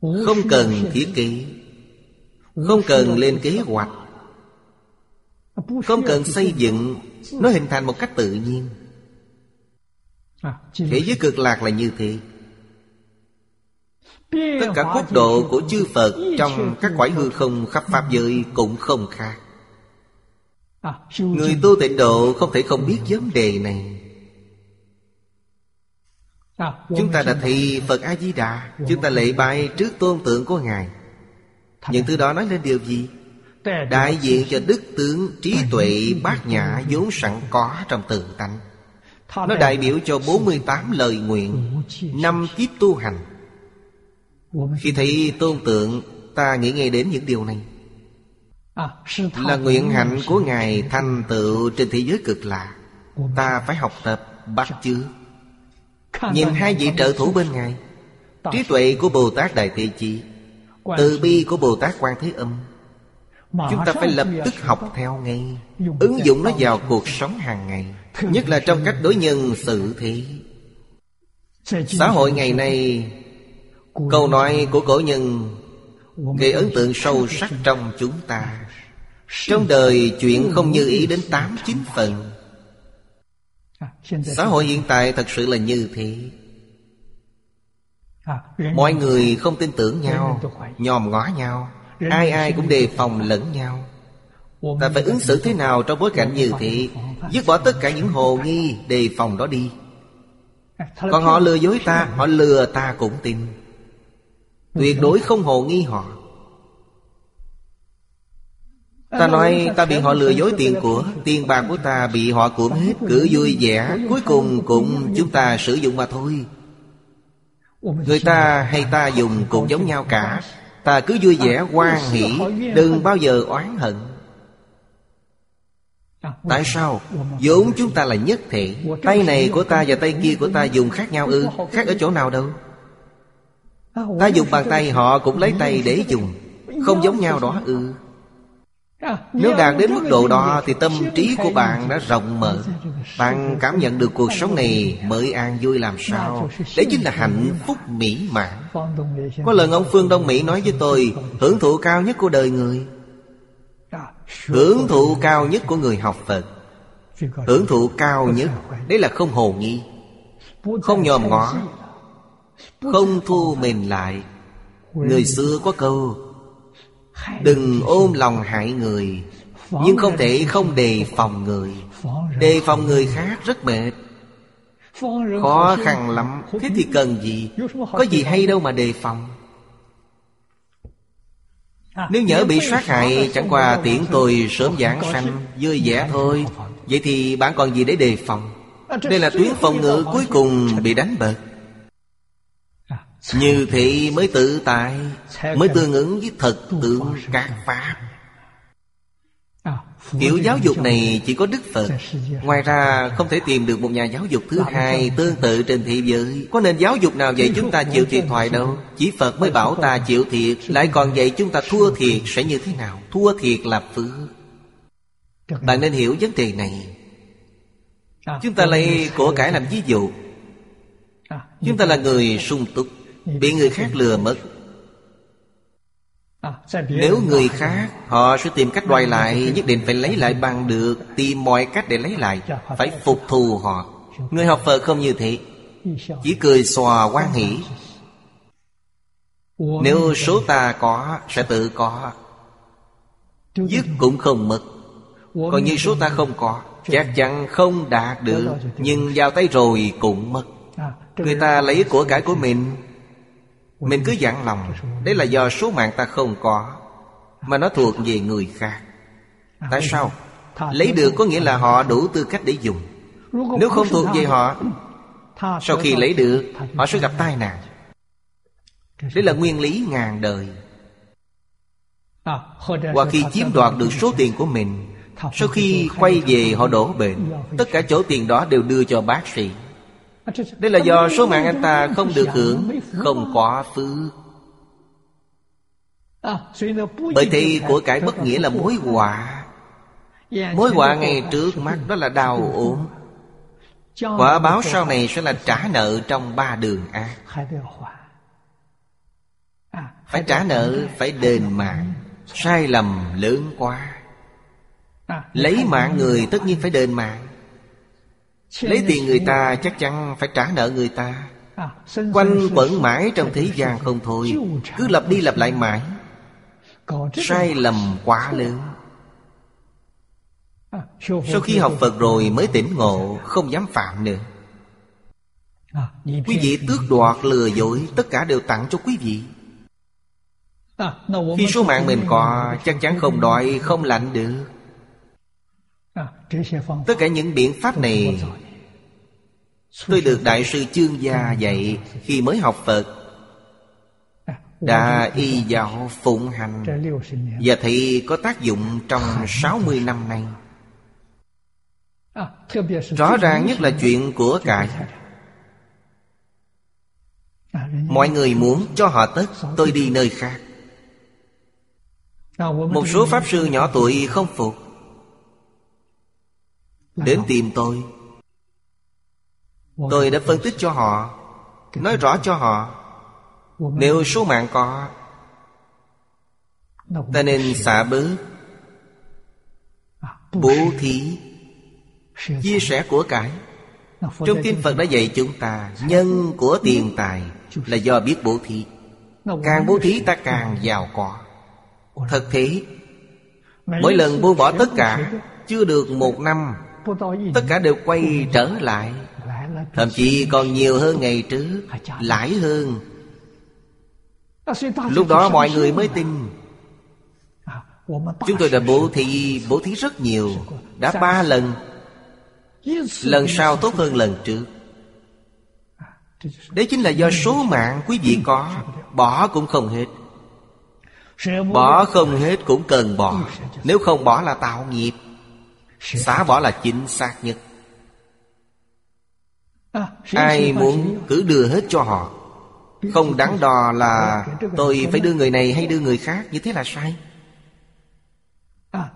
Không cần thiết kế. Không cần lên kế hoạch. Không cần xây dựng. Nó hình thành một cách tự nhiên. Thế giới cực lạc là như thế Tất cả quốc độ của chư Phật Trong các quả hư không khắp Pháp giới cũng không khác. Người tu tịnh độ không thể không biết vấn đề này. Chúng ta đã thị Phật A-di-đà, Chúng ta lễ bài trước tôn tượng của Ngài. Những thứ đó nói lên điều gì? Đại diện cho đức tướng trí tuệ bát nhã vốn sẵn có trong tự tánh. Nó đại biểu cho 48 lời nguyện, Năm kiếp tu hành. Khi thấy tôn tượng Ta nghĩ ngay đến những điều này. Là nguyện hạnh của Ngài thành tựu trên thế giới cực lạ. Ta phải học tập bắt chước. Nhìn hai vị trợ thủ bên Ngài. Trí tuệ của Bồ Tát Đại Tệ Chi Từ bi của Bồ Tát Quan Thế Âm. Chúng ta phải lập tức học theo ngay Ứng dụng nó vào cuộc sống hàng ngày Nhất là trong cách đối nhân xử thế. Xã hội ngày nay Câu nói của cổ nhân Gây ấn tượng sâu sắc trong chúng ta. Trong đời chuyện không như ý đến tám chín phần. Xã hội hiện tại thật sự là như thế. Mọi người không tin tưởng nhau Nhòm ngó nhau Ai ai cũng đề phòng lẫn nhau. Ta phải ứng xử thế nào trong bối cảnh như thế? Dứt bỏ tất cả những hồ nghi Đề phòng đó đi. Còn họ lừa dối ta Họ lừa ta cũng tin Tuyệt đối không hồ nghi họ. Ta nói ta bị họ lừa dối tiền của, Tiền bạc của ta bị họ cuộn hết, Cứ vui vẻ, Cuối cùng cũng chúng ta sử dụng mà thôi. Người ta hay ta dùng cũng giống nhau cả. Ta cứ vui vẻ, hoan hỷ, Đừng bao giờ oán hận. Tại sao? vốn chúng ta là nhất thể Tay này của ta và tay kia của ta dùng khác nhau ư? Khác ở chỗ nào đâu? Ta dùng bàn tay họ cũng lấy tay để dùng. Không giống nhau đó ư nếu đạt đến mức độ đó Thì tâm trí của bạn đã rộng mở. Bạn cảm nhận được cuộc sống này Mới an vui làm sao? Đấy chính là hạnh phúc mỹ mãn. Có lần ông Phương Đông Mỹ nói với tôi Hưởng thụ cao nhất của đời người. Hưởng thụ cao nhất của người học Phật. Hưởng thụ cao nhất. Đấy là không hồ nghi. Không nhòm ngó Không thu mình lại. Người xưa có câu Đừng ôm lòng hại người Nhưng không thể không đề phòng người. Đề phòng người khác rất mệt. Khó khăn lắm. Thế thì cần gì? Có gì hay đâu mà đề phòng. Nếu nhớ bị sát hại Chẳng qua tiễn tôi sớm giảng sanh Vui vẻ thôi. Vậy thì bạn còn gì để đề phòng? Đây là tuyến phòng ngự cuối cùng bị đánh bật như thị mới tự tại, Mới tương ứng với thật tượng các Pháp. Kiểu giáo dục này chỉ có Đức Phật. Ngoài ra, không thể tìm được một nhà giáo dục thứ hai Tương tự trên thế giới. Có nền giáo dục nào dạy chúng ta chịu thiệt thoại đâu? Chỉ Phật mới bảo ta chịu thiệt, Lại còn dạy chúng ta thua thiệt sẽ như thế nào? Thua thiệt là phước. Bạn nên hiểu vấn đề này. Chúng ta lấy của cải làm ví dụ. Chúng ta là người sung túc. Bị người khác lừa mất. Nếu người khác Họ sẽ tìm cách đòi lại Nhất định phải lấy lại bằng được Tìm mọi cách để lấy lại Phải phục thù họ. Người học Phật không như thế. Chỉ cười xòa quan hỷ. Nếu số ta có Sẽ tự có. Dứt cũng không mất. Còn như số ta không có Chắc chắn không đạt được. Nhưng vào tay rồi cũng mất. Người ta lấy của cải của mình mình cứ dặn lòng. Đấy là do số mạng ta không có, Mà nó thuộc về người khác. Tại sao? Lấy được có nghĩa là họ đủ tư cách để dùng. Nếu không thuộc về họ, Sau khi lấy được, Họ sẽ gặp tai nạn. Đấy là nguyên lý ngàn đời. Hoặc khi chiếm đoạt được số tiền của mình, Sau khi quay về họ đổ bệnh, Tất cả chỗ tiền đó đều đưa cho bác sĩ. Đây là do số mạng anh ta không được hưởng Không quá phước Bởi thì của cải bất nghĩa là mối họa. Mối họa ngày trước mắt đó là đau ốm. Quả báo sau này sẽ là trả nợ trong ba đường ác. Phải trả nợ, phải đền mạng. Sai lầm lớn quá. Lấy mạng người tất nhiên phải đền mạng. Lấy tiền người ta chắc chắn phải trả nợ người ta. Quanh quẩn mãi trong thế gian không thôi. Cứ lặp đi lặp lại mãi. Sai lầm quá lớn. Sau khi học Phật rồi mới tỉnh ngộ Không dám phạm nữa. Quý vị tước đoạt lừa dối Tất cả đều tặng cho quý vị. Khi số mạng mình có Chắc chắn không đói không lạnh được Tất cả những biện pháp này Tôi được Đại sư Chương Gia dạy Khi mới học Phật. Đã y giáo phụng hành. Và thấy có tác dụng trong 60 năm nay. Rõ ràng nhất là chuyện của cải Mọi người muốn cho họ tất Tôi đi nơi khác. Một số Pháp Sư nhỏ tuổi không phục Đến tìm tôi. Tôi đã phân tích cho họ Nói rõ cho họ Nếu số mạng có Ta nên xả bớt Bố thí Chia sẻ của cải. Trong kinh Phật đã dạy chúng ta Nhân của tiền tài Là do biết bố thí. Càng bố thí ta càng giàu có. Thật thế Mỗi lần buông bỏ tất cả Chưa được một năm Tất cả đều quay trở lại. Thậm chí còn nhiều hơn ngày trước, Lãi hơn. Lúc đó mọi người mới tin. Chúng tôi đã bố thí Bố thí rất nhiều, Đã ba lần. Lần sau tốt hơn lần trước. Đấy chính là do số mạng quý vị có, Bỏ cũng không hết. Bỏ không hết cũng cần bỏ. Nếu không bỏ là tạo nghiệp. Xả bỏ là chính xác nhất. Ai muốn cứ đưa hết cho họ. Không đắn đo là Tôi phải đưa người này hay đưa người khác. Như thế là sai.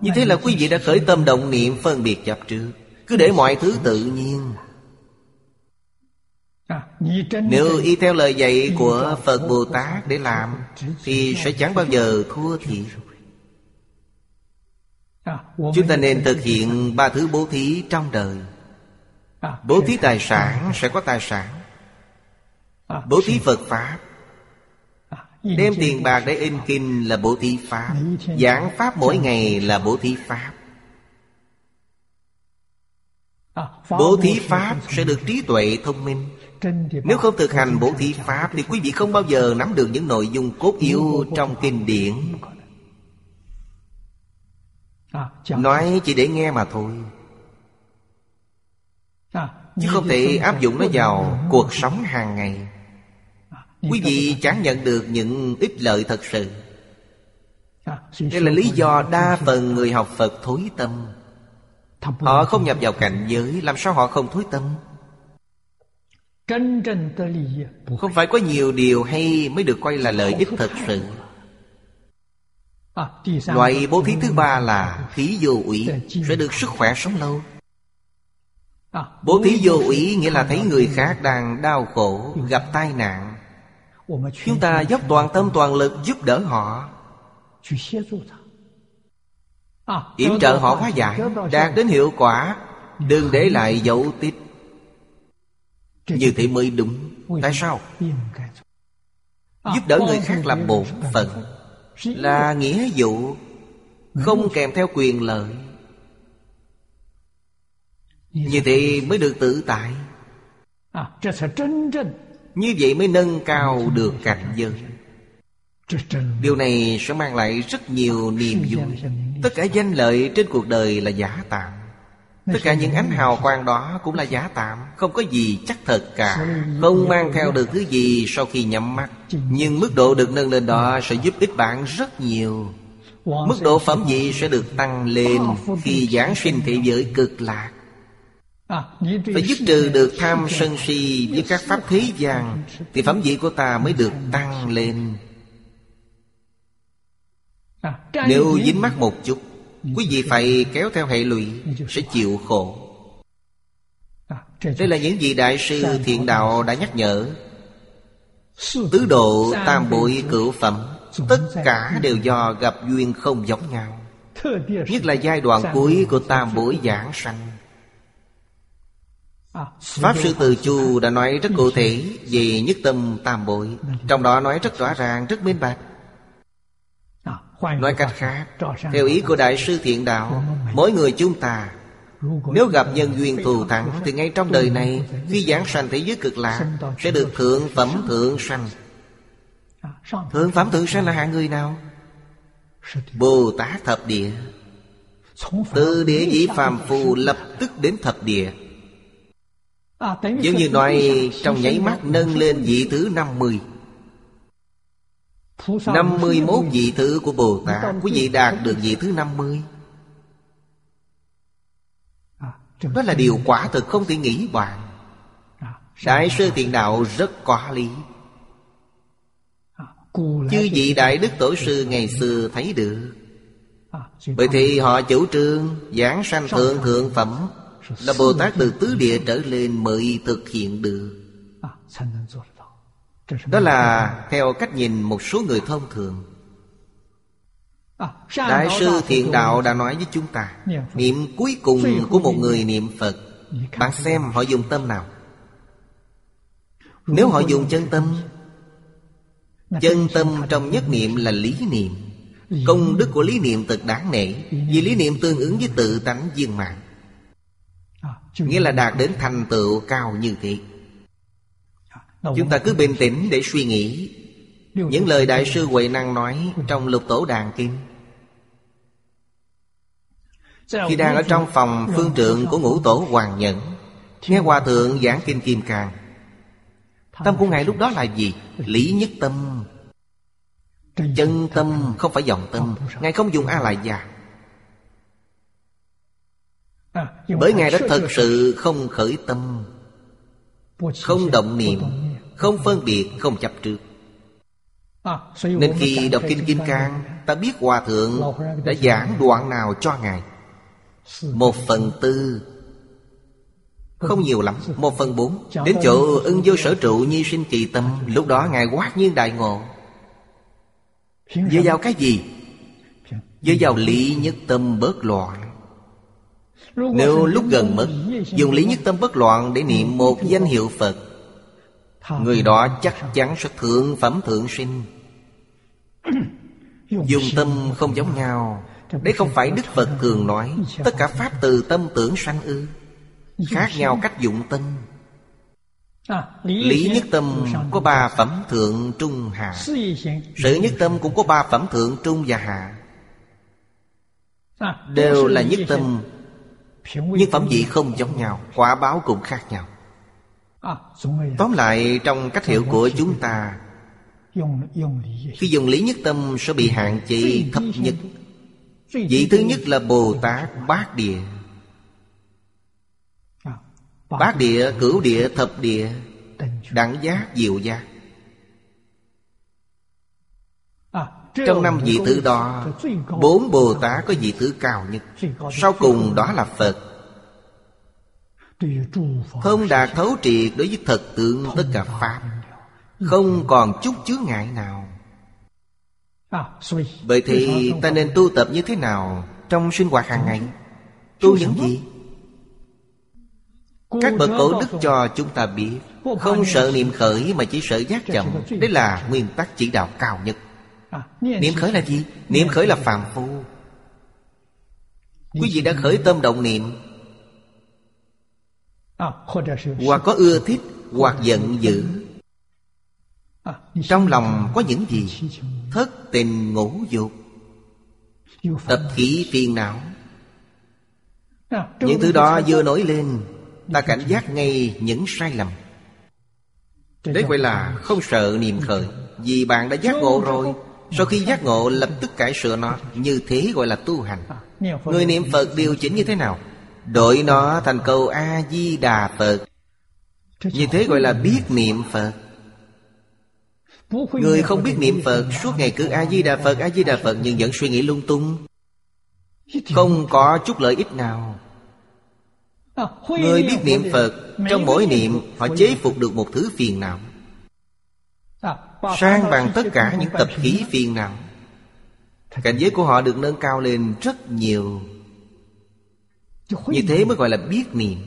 Như thế là quý vị đã khởi tâm động niệm Phân biệt chấp trước. Cứ để mọi thứ tự nhiên. Nếu y theo lời dạy của Phật Bồ Tát để làm Thì sẽ chẳng bao giờ thua thiệt Chúng ta nên thực hiện ba thứ bố thí trong đời. Bố thí tài sản sẽ có tài sản. Bố thí Phật Pháp. Đem tiền bạc để in kinh là bố thí Pháp. Giảng Pháp mỗi ngày là bố thí Pháp. Bố thí Pháp sẽ được trí tuệ thông minh. Nếu không thực hành bố thí Pháp Thì quý vị không bao giờ nắm được những nội dung cốt yếu trong kinh điển. Nói chỉ để nghe mà thôi. Chứ không thể áp dụng nó vào cuộc sống hàng ngày. Quý vị chẳng nhận được những ích lợi thật sự. Đây là lý do đa phần người học Phật thối tâm. Họ không nhập vào cảnh giới Làm sao họ không thối tâm? Không phải có nhiều điều hay Mới được coi là lợi ích thật sự Loại bố thí thứ ba là thí vô ủy Sẽ được sức khỏe sống lâu. Bố thí vô ủy nghĩa là thấy người khác đang đau khổ Gặp tai nạn. Chúng ta dốc toàn tâm toàn lực giúp đỡ họ. Yểm trợ họ hóa giải Đạt đến hiệu quả. Đừng để lại dấu tích. Như thế mới đúng Tại sao? Giúp đỡ người khác là bổn phận Là nghĩa vụ Không kèm theo quyền lợi. Như thế mới được tự tại. Như vậy mới nâng cao được cảnh giới. Điều này sẽ mang lại rất nhiều niềm vui. Tất cả danh lợi trên cuộc đời là giả tạm Tất cả những ánh hào quang đó cũng là giả tạm Không có gì chắc thật cả. Không mang theo được thứ gì sau khi nhắm mắt. Nhưng mức độ được nâng lên đó sẽ giúp ích bạn rất nhiều. Mức độ phẩm vị sẽ được tăng lên Khi giảng sinh thế giới cực lạc. Phải dứt trừ được tham sân si Với các pháp thế gian Thì phẩm vị của ta mới được tăng lên. Nếu dính mắc một chút Quý vị phải kéo theo hệ lụy Sẽ chịu khổ. Đây là những gì Đại sư Thiện Đạo đã nhắc nhở. Tứ độ tam bội cửu phẩm Tất cả đều do gặp duyên không giống nhau. Nhất là giai đoạn cuối của tam bối giảng sanh. Pháp Sư Từ Chu đã nói rất cụ thể về nhất tâm tam bội. Trong đó nói rất rõ ràng, rất minh bạch. Nói cách khác Theo ý của Đại sư Thiện Đạo Mỗi người chúng ta Nếu gặp nhân duyên thù thắng Thì ngay trong đời này Khi giảng sanh thế giới cực lạc Sẽ được thượng phẩm thượng sanh. Thượng phẩm thượng sanh là hạng người nào? Bồ Tát thập địa. Từ địa vị phàm phu lập tức đến thập địa. Giống như nói trong nháy mắt nâng lên vị thứ 50 51 vị thứ của Bồ Tát. Quý vị đạt được vị thứ 50 Đó là điều quả thực không thể nghĩ bàn. Đại sư Thiện Đạo rất có lý. Chư vị Đại Đức Tổ Sư ngày xưa thấy được. Bởi thì họ chủ trương Giảng sanh thượng thượng phẩm Là Bồ Tát từ tứ địa trở lên mới thực hiện được Đó là theo cách nhìn một số người thông thường. Đại sư Thiện Đạo đã nói với chúng ta Niệm cuối cùng của một người niệm Phật. Bạn xem họ dùng tâm nào. Nếu họ dùng chân tâm Chân tâm trong nhất niệm là lý niệm. Công đức của lý niệm thật đáng nể Vì lý niệm tương ứng với tự tánh viên mạng Nghĩa là đạt đến thành tựu cao như thế Chúng ta cứ bình tĩnh để suy nghĩ. Những lời Đại sư Huệ Năng nói Trong lục tổ đàn kim Khi đang ở trong phòng phương trượng của ngũ tổ Hoàng Nhẫn Nghe Hòa Thượng giảng Kinh Kim Cang. Tâm của Ngài lúc đó là gì? Lý nhất tâm. Chân tâm không phải dòng tâm. Ngài không dùng A lại già Bởi Ngài đã thật sự không khởi tâm Không động niệm Không phân biệt, không chấp trước. Nên khi đọc Kinh Kim Cang Ta biết Hòa Thượng đã giảng đoạn nào cho Ngài. Một phần tư. Không nhiều lắm Một phần bốn. Đến chỗ ưng vô sở trụ nhi sinh kỳ tâm Lúc đó Ngài quát nhiên đại ngộ. Dựa vào cái gì? Dựa vào lý nhất tâm bớt loạn nếu lúc gần mất, Dùng lý nhất tâm bất loạn để niệm một danh hiệu Phật, Người đó chắc chắn sẽ thượng phẩm thượng sinh. Dùng tâm không giống nhau Đấy không phải Đức Phật thường nói, Tất cả Pháp từ tâm tưởng sanh ư. Khác nhau cách dụng tâm. Lý nhất tâm có ba phẩm thượng trung hạ. Sự nhất tâm cũng có ba phẩm thượng trung và hạ. Đều là nhất tâm nhưng phẩm vị không giống nhau Quả báo cũng khác nhau. Tóm lại trong cách hiểu của chúng ta Khi dùng lý nhất tâm sẽ bị hạn chế thấp nhất. Vị thứ nhất là Bồ Tát Bát Địa. Bát địa, cửu địa, thập địa Đẳng giác, diệu giác Trong năm vị thứ đó, Bốn Bồ Tát có vị thứ cao nhất. Sau cùng đó là Phật. Không đạt thấu triệt đối với thật tượng tất cả Pháp, Không còn chút chướng ngại nào. Vậy thì ta nên tu tập như thế nào Trong sinh hoạt hàng ngày? Tu những gì? Các bậc cổ đức cho chúng ta biết, Không sợ niệm khởi mà chỉ sợ giác chậm. Đấy là nguyên tắc chỉ đạo cao nhất. Niệm khởi là gì? Niệm khởi là phàm phu. Quý vị đã khởi tâm động niệm. Hoặc có ưa thích Hoặc giận dữ. Trong lòng có những gì? Thất tình ngũ dục. Tập khí phiền não. Những thứ đó vừa nổi lên Ta cảnh giác ngay những sai lầm. Đấy gọi là không sợ niềm khởi. Vì bạn đã giác ngộ rồi sau khi giác ngộ, lập tức cải sửa nó, Như thế gọi là tu hành. Người niệm Phật điều chỉnh như thế nào? Đổi nó thành câu A-di-đà Phật. Như thế gọi là biết niệm Phật. Người không biết niệm Phật, Suốt ngày cứ A-di-đà Phật A-di-đà Phật, Nhưng vẫn suy nghĩ lung tung. Không có chút lợi ích nào. Người biết niệm Phật, Trong mỗi niệm, Họ chế phục được một thứ phiền não. Sang bằng tất cả những tập khí phiền não. Cảnh giới của họ được nâng cao lên rất nhiều. Như thế mới gọi là biết niệm.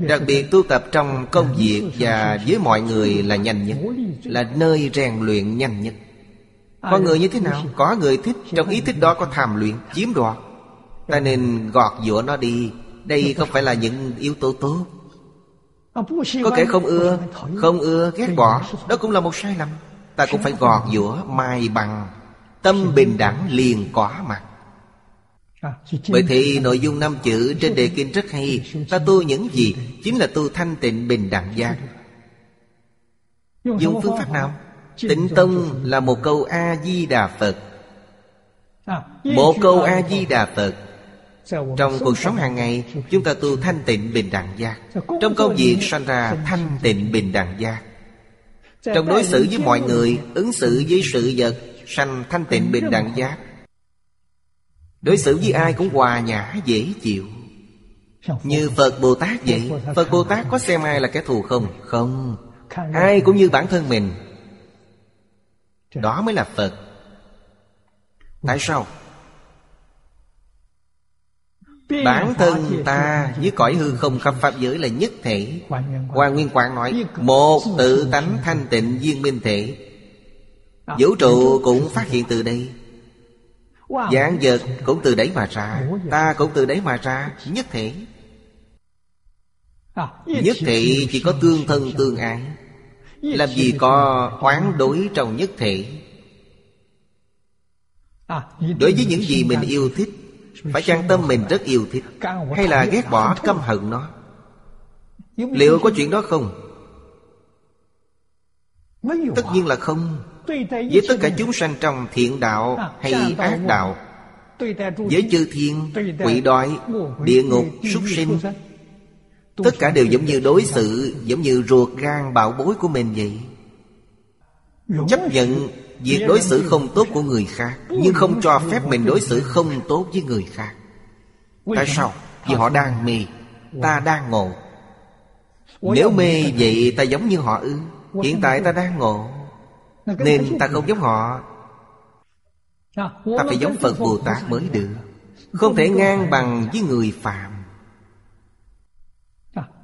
Đặc biệt tu tập trong công việc Và với mọi người là nhanh nhất Là nơi rèn luyện nhanh nhất. Có người như thế nào? Có người thích Trong ý thích đó có tham luyện, chiếm đoạt. Ta nên gọt giũa nó đi. Đây không phải là những yếu tố tốt. Có kẻ không ưa Không ưa, ghét bỏ. Đó cũng là một sai lầm. Ta cũng phải gọt giũa, mai bằng Tâm bình đẳng liền có mặt. Bởi thì nội dung năm chữ trên đề kinh rất hay. Ta tu những gì? Chính là tu thanh tịnh bình đẳng giác. Dùng phương pháp nào? Tịnh tông là một câu A-di-đà Phật. Một câu A-di-đà Phật trong cuộc sống hàng ngày, Chúng ta tu thanh tịnh bình đẳng giác. Trong công việc sanh ra thanh tịnh bình đẳng giác. Trong đối xử với mọi người, Ứng xử với sự vật, Sanh thanh tịnh bình đẳng giác. Đối xử với ai cũng hòa nhã, dễ chịu. Như Phật Bồ Tát vậy, Phật Bồ Tát có xem ai là kẻ thù không? Không. Ai cũng như bản thân mình. Đó mới là Phật. Tại sao? Bản thân ta với cõi hư không khắp pháp giới là nhất thể. Hoàng Nguyên Quảng nói Một tự tánh thanh tịnh viên minh thể. Vũ trụ cũng phát hiện từ đây. Dạng vật cũng từ đấy mà ra. Ta cũng từ đấy mà ra. Nhất thể. Nhất thể chỉ có tương thân tương ái. Làm gì có oán đối trong nhất thể. Đối với những gì mình yêu thích phải chăng tâm mình rất yêu thích? Hay là ghét bỏ căm hận nó? Liệu có chuyện đó không? Tất nhiên là không. Với tất cả chúng sanh trong thiện đạo hay ác đạo Với chư thiên, quỷ đói, địa ngục, súc sinh Tất cả đều giống như đối xử Giống như ruột gan bảo bối của mình vậy. Chấp nhận việc đối xử không tốt của người khác, Nhưng không cho phép mình đối xử không tốt với người khác. Tại sao? Vì họ đang mê, Ta đang ngộ. Nếu mê vậy ta giống như họ ư? Hiện tại ta đang ngộ, nên ta không giống họ. Ta phải giống Phật Bồ Tát mới được, Không thể ngang bằng với người phạm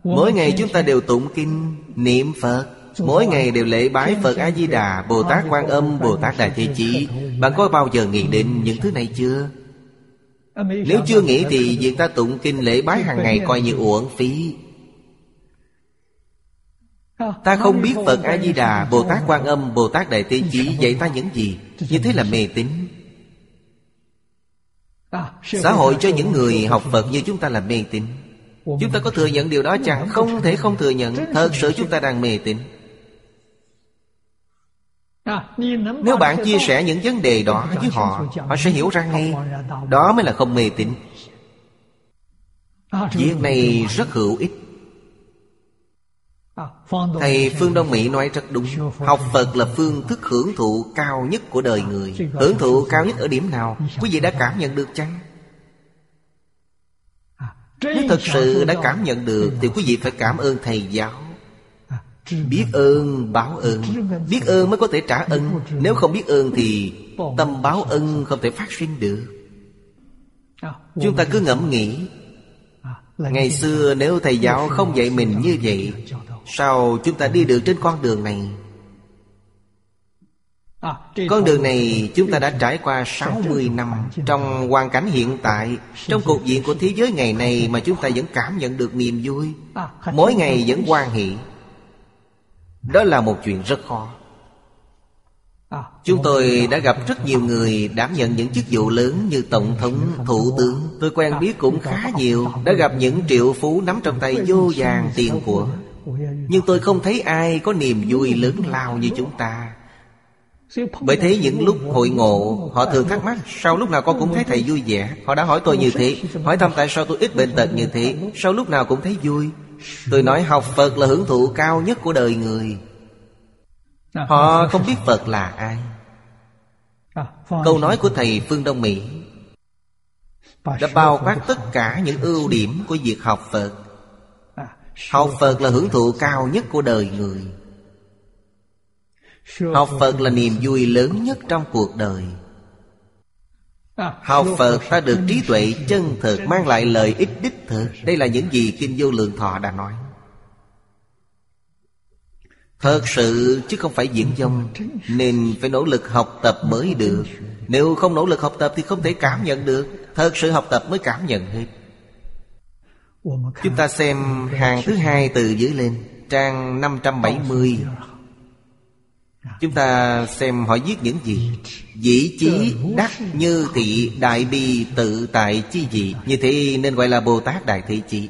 Mỗi ngày chúng ta đều tụng kinh, Niệm Phật Mỗi ngày đều lễ bái Phật A-di-đà Bồ Tát Quan Âm, Bồ Tát Đại Thế Chí. Bạn có bao giờ nghĩ đến những thứ này chưa? Nếu chưa nghĩ thì việc ta tụng kinh lễ bái hàng ngày coi như uổng phí. Ta không biết Phật A-di-đà Bồ Tát Quan Âm Bồ Tát Đại Tế Chí dạy ta những gì? Như thế là mê tín. Xã hội cho những người học Phật như chúng ta là mê tín. Chúng ta có thừa nhận điều đó chẳng Không thể không thừa nhận. Thật sự chúng ta đang mê tín Nếu bạn chia sẻ những vấn đề đó với họ Họ sẽ hiểu ra ngay Đó mới là không mê tín. Việc này rất hữu ích. Thầy Phương Đông Mỹ nói rất đúng. Học Phật là phương thức hưởng thụ cao nhất của đời người. Hưởng thụ cao nhất ở điểm nào? Quý vị đã cảm nhận được chăng? Nếu thật sự đã cảm nhận được Thì quý vị phải cảm ơn Thầy giáo Biết ơn, báo ơn. Biết ơn mới có thể trả ơn Nếu không biết ơn thì Tâm báo ơn không thể phát sinh được. Chúng ta cứ ngẫm nghĩ. Ngày xưa nếu thầy giáo không dạy mình như vậy, Sao chúng ta đi được trên con đường này? Con đường này chúng ta đã trải qua 60 năm Trong hoàn cảnh hiện tại, Trong cục diện của thế giới ngày này Mà chúng ta vẫn cảm nhận được niềm vui. Mỗi ngày vẫn quan hệ đó là một chuyện rất khó. Chúng tôi đã gặp rất nhiều người đảm nhận những chức vụ lớn như Tổng thống, Thủ tướng. Tôi quen biết cũng khá nhiều Đã gặp những triệu phú nắm trong tay vô vàng tiền của. Nhưng tôi không thấy ai có niềm vui lớn lao như chúng ta. Bởi thế những lúc hội ngộ Họ thường thắc mắc Sao lúc nào con cũng thấy thầy vui vẻ? Họ đã hỏi tôi như thế. Hỏi thăm tại sao tôi ít bệnh tật như thế. Sao lúc nào cũng thấy vui Tôi nói học Phật là hưởng thụ cao nhất của đời người. Họ không biết Phật là ai. Câu nói của Thầy Phương Đông Mỹ. Đã bao quát tất cả những ưu điểm của việc học Phật. Học Phật là hưởng thụ cao nhất của đời người. Học Phật là niềm vui lớn nhất trong cuộc đời Học Phật ta được trí tuệ chân thực Mang lại lợi ích đích thực. Đây là những gì Kinh Vô Lượng Thọ đã nói. Thật sự chứ không phải diễn dông Nên phải nỗ lực học tập mới được. Nếu không nỗ lực học tập thì không thể cảm nhận được. Thật sự học tập mới cảm nhận hết. Chúng ta xem hàng thứ hai từ dưới lên. Trang 570 Chúng ta xem họ viết những gì. Dĩ chí đắc như thị đại bi tự tại chi dị Như thế nên gọi là Bồ Tát Đại Thị Chỉ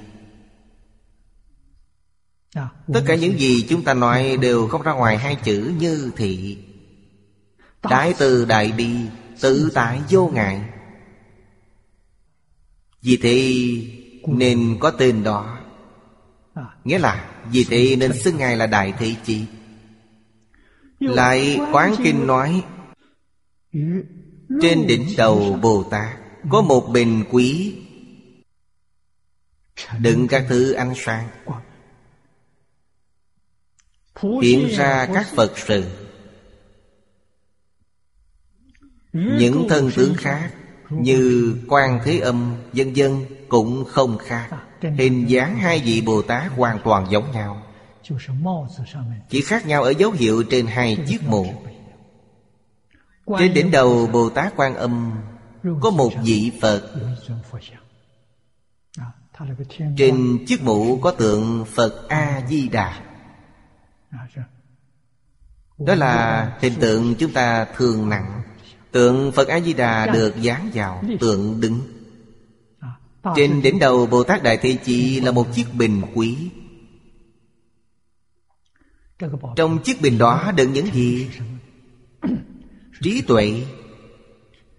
Tất cả những gì chúng ta nói đều không ra ngoài hai chữ như thị. Đại từ đại bi Tự tại vô ngại. Vì thế nên có tên đó. Nghĩa là Vì thế nên xưng Ngài là Đại Thị Chỉ lại Quán Kinh nói, Trên đỉnh đầu Bồ Tát Có một bình quý. Đựng các thứ ánh sáng. Hiện ra các Phật sự. Những thân tướng khác Như quan thế âm Dân dân cũng không khác. Hình dáng hai vị Bồ Tát hoàn toàn giống nhau chỉ khác nhau ở dấu hiệu trên hai chiếc mũ. Trên đỉnh đầu Bồ Tát Quan Âm Có một vị Phật. Trên chiếc mũ có tượng Phật A-di-đà Đó là hình tượng chúng ta thường nặng. Tượng Phật A-di-đà được dán vào tượng đứng. Trên đỉnh đầu Bồ Tát Đại Thế Chỉ là một chiếc bình quý trong chiếc bình đó đựng những gì? Trí tuệ.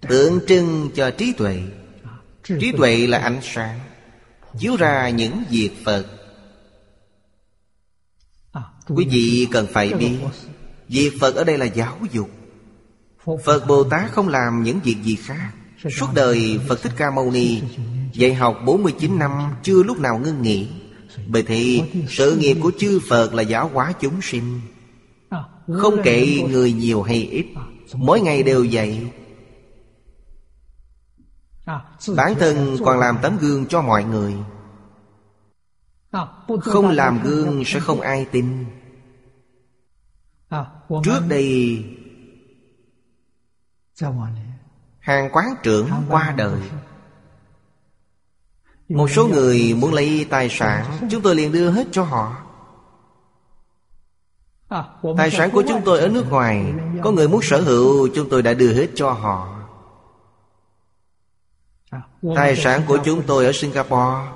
Tượng trưng cho trí tuệ. Trí tuệ là ánh sáng, chiếu ra những việc phật. Quý vị cần phải biết, việc phật ở đây là giáo dục. Phật bồ tát không làm những việc gì khác. Suốt đời phật thích ca mâu ni dạy học 49 năm, chưa lúc nào ngưng nghỉ bởi thì sự nghiệp của chư Phật là giáo hóa chúng sinh. Không kể người nhiều hay ít, Mỗi ngày đều vậy. Bản thân còn làm tấm gương cho mọi người. Không làm gương sẽ không ai tin. Trước đây, Hàng quán trưởng qua đời một số người muốn lấy tài sản, Chúng tôi liền đưa hết cho họ. Tài sản của chúng tôi ở nước ngoài, Có người muốn sở hữu, Chúng tôi đã đưa hết cho họ. Tài sản của chúng tôi ở Singapore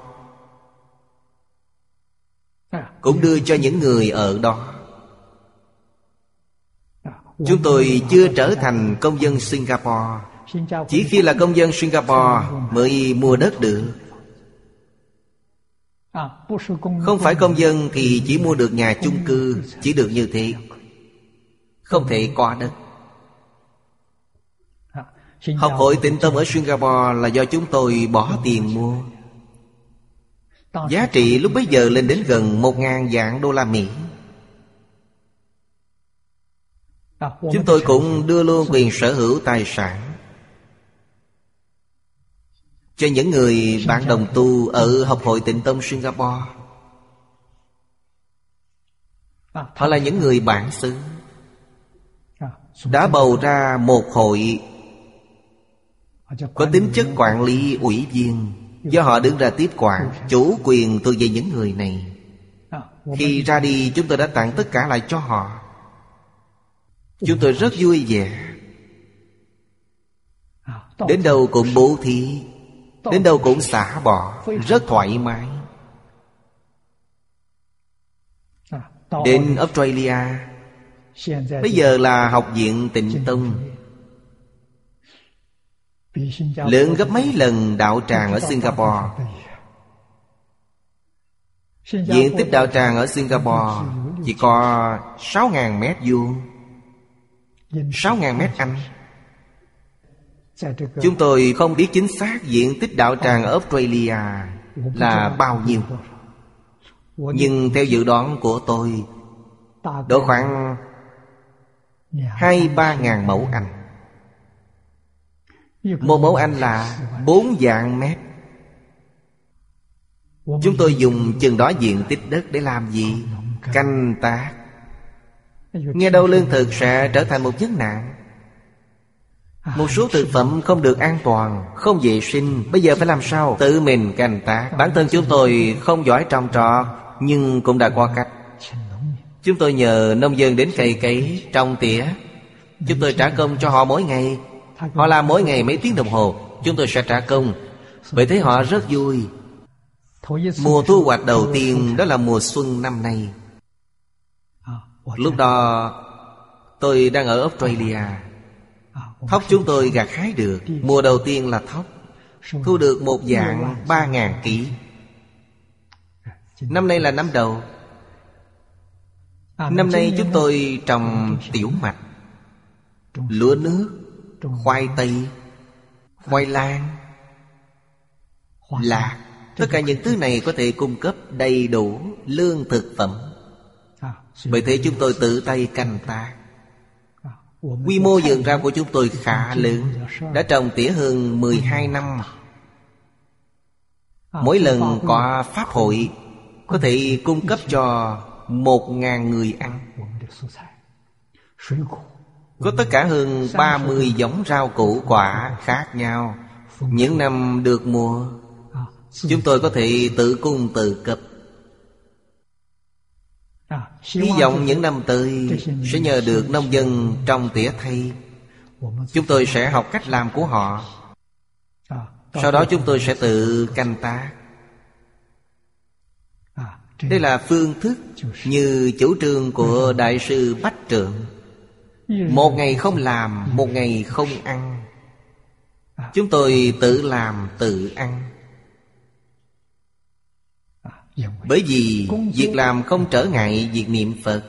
Cũng đưa cho những người ở đó. Chúng tôi chưa trở thành công dân Singapore. Chỉ khi là công dân Singapore Mới mua đất được. À, không phải công dân thì chỉ mua được nhà chung cư, Chỉ được như thế. Không thể qua đất Học hội tịnh tâm ở Singapore là do chúng tôi bỏ tiền mua. Giá trị lúc bấy giờ lên đến gần một ngàn dạng đô la Mỹ. Chúng tôi cũng đưa luôn quyền sở hữu tài sản cho những người bạn đồng tu ở Học hội Tịnh Tông Singapore. Họ là những người bản xứ. Đã bầu ra một hội Có tính chất quản lý ủy viên. Do họ đứng ra tiếp quản, Chủ quyền thuộc về những người này. Khi ra đi, chúng tôi đã tặng tất cả lại cho họ. Chúng tôi rất vui vẻ. Đến đâu cũng bố thí Đến đâu cũng xả bỏ Rất thoải mái. Đến Australia. Bây giờ là học viện tịnh tông. Lượng gấp mấy lần đạo tràng ở Singapore. Diện tích đạo tràng ở Singapore Chỉ có 6.000 mét vuông. 6.000 mét Anh. Chúng tôi không biết chính xác diện tích đạo tràng ở Australia là bao nhiêu. Nhưng theo dự đoán của tôi, Độ khoảng Hai ba ngàn mẫu Anh. Một mẫu Anh là bốn dạng mét. Chúng tôi dùng chừng đó diện tích đất để làm gì? Canh tác. Nghe đâu lương thực sẽ trở thành một vấn nạn một số thực phẩm không được an toàn, Không vệ sinh, Bây giờ phải làm sao? Tự mình canh tác. Bản thân chúng tôi không giỏi trồng trọt, Nhưng cũng đã qua cách. Chúng tôi nhờ nông dân đến cây cấy Trồng tỉa. Chúng tôi trả công cho họ mỗi ngày. Họ làm mỗi ngày mấy tiếng đồng hồ, Chúng tôi sẽ trả công. Vậy thấy họ rất vui. Mùa thu hoạch đầu tiên, Đó là mùa xuân năm nay. Lúc đó, Tôi đang ở Australia. Thóc chúng tôi gặt hái được. Mùa đầu tiên là thóc. Thu được một dạng ba ngàn ký. Năm nay là năm đầu. Năm nay chúng tôi trồng tiểu mạch, Lúa nước, Khoai tây, Khoai lang, Lạc. Tất cả những thứ này có thể cung cấp đầy đủ lương thực phẩm. Bởi thế chúng tôi tự tay canh tác. Quy mô vườn rau của chúng tôi khá lớn, Đã trồng tỉa hơn 12 năm. Mỗi lần có pháp hội, Có thể cung cấp cho một ngàn người ăn. Có tất cả hơn 30 giống rau củ quả khác nhau. Những năm được mùa, Chúng tôi có thể tự cung tự cấp. Hy vọng những năm tới Sẽ nhờ được nông dân trong tỉa thay. Chúng tôi sẽ học cách làm của họ. Sau đó chúng tôi sẽ tự canh tác Đây là phương thức Như chủ trương của Đại sư Bách Trượng. Một ngày không làm Một ngày không ăn. Chúng tôi tự làm tự ăn bởi vì việc làm không trở ngại việc niệm Phật.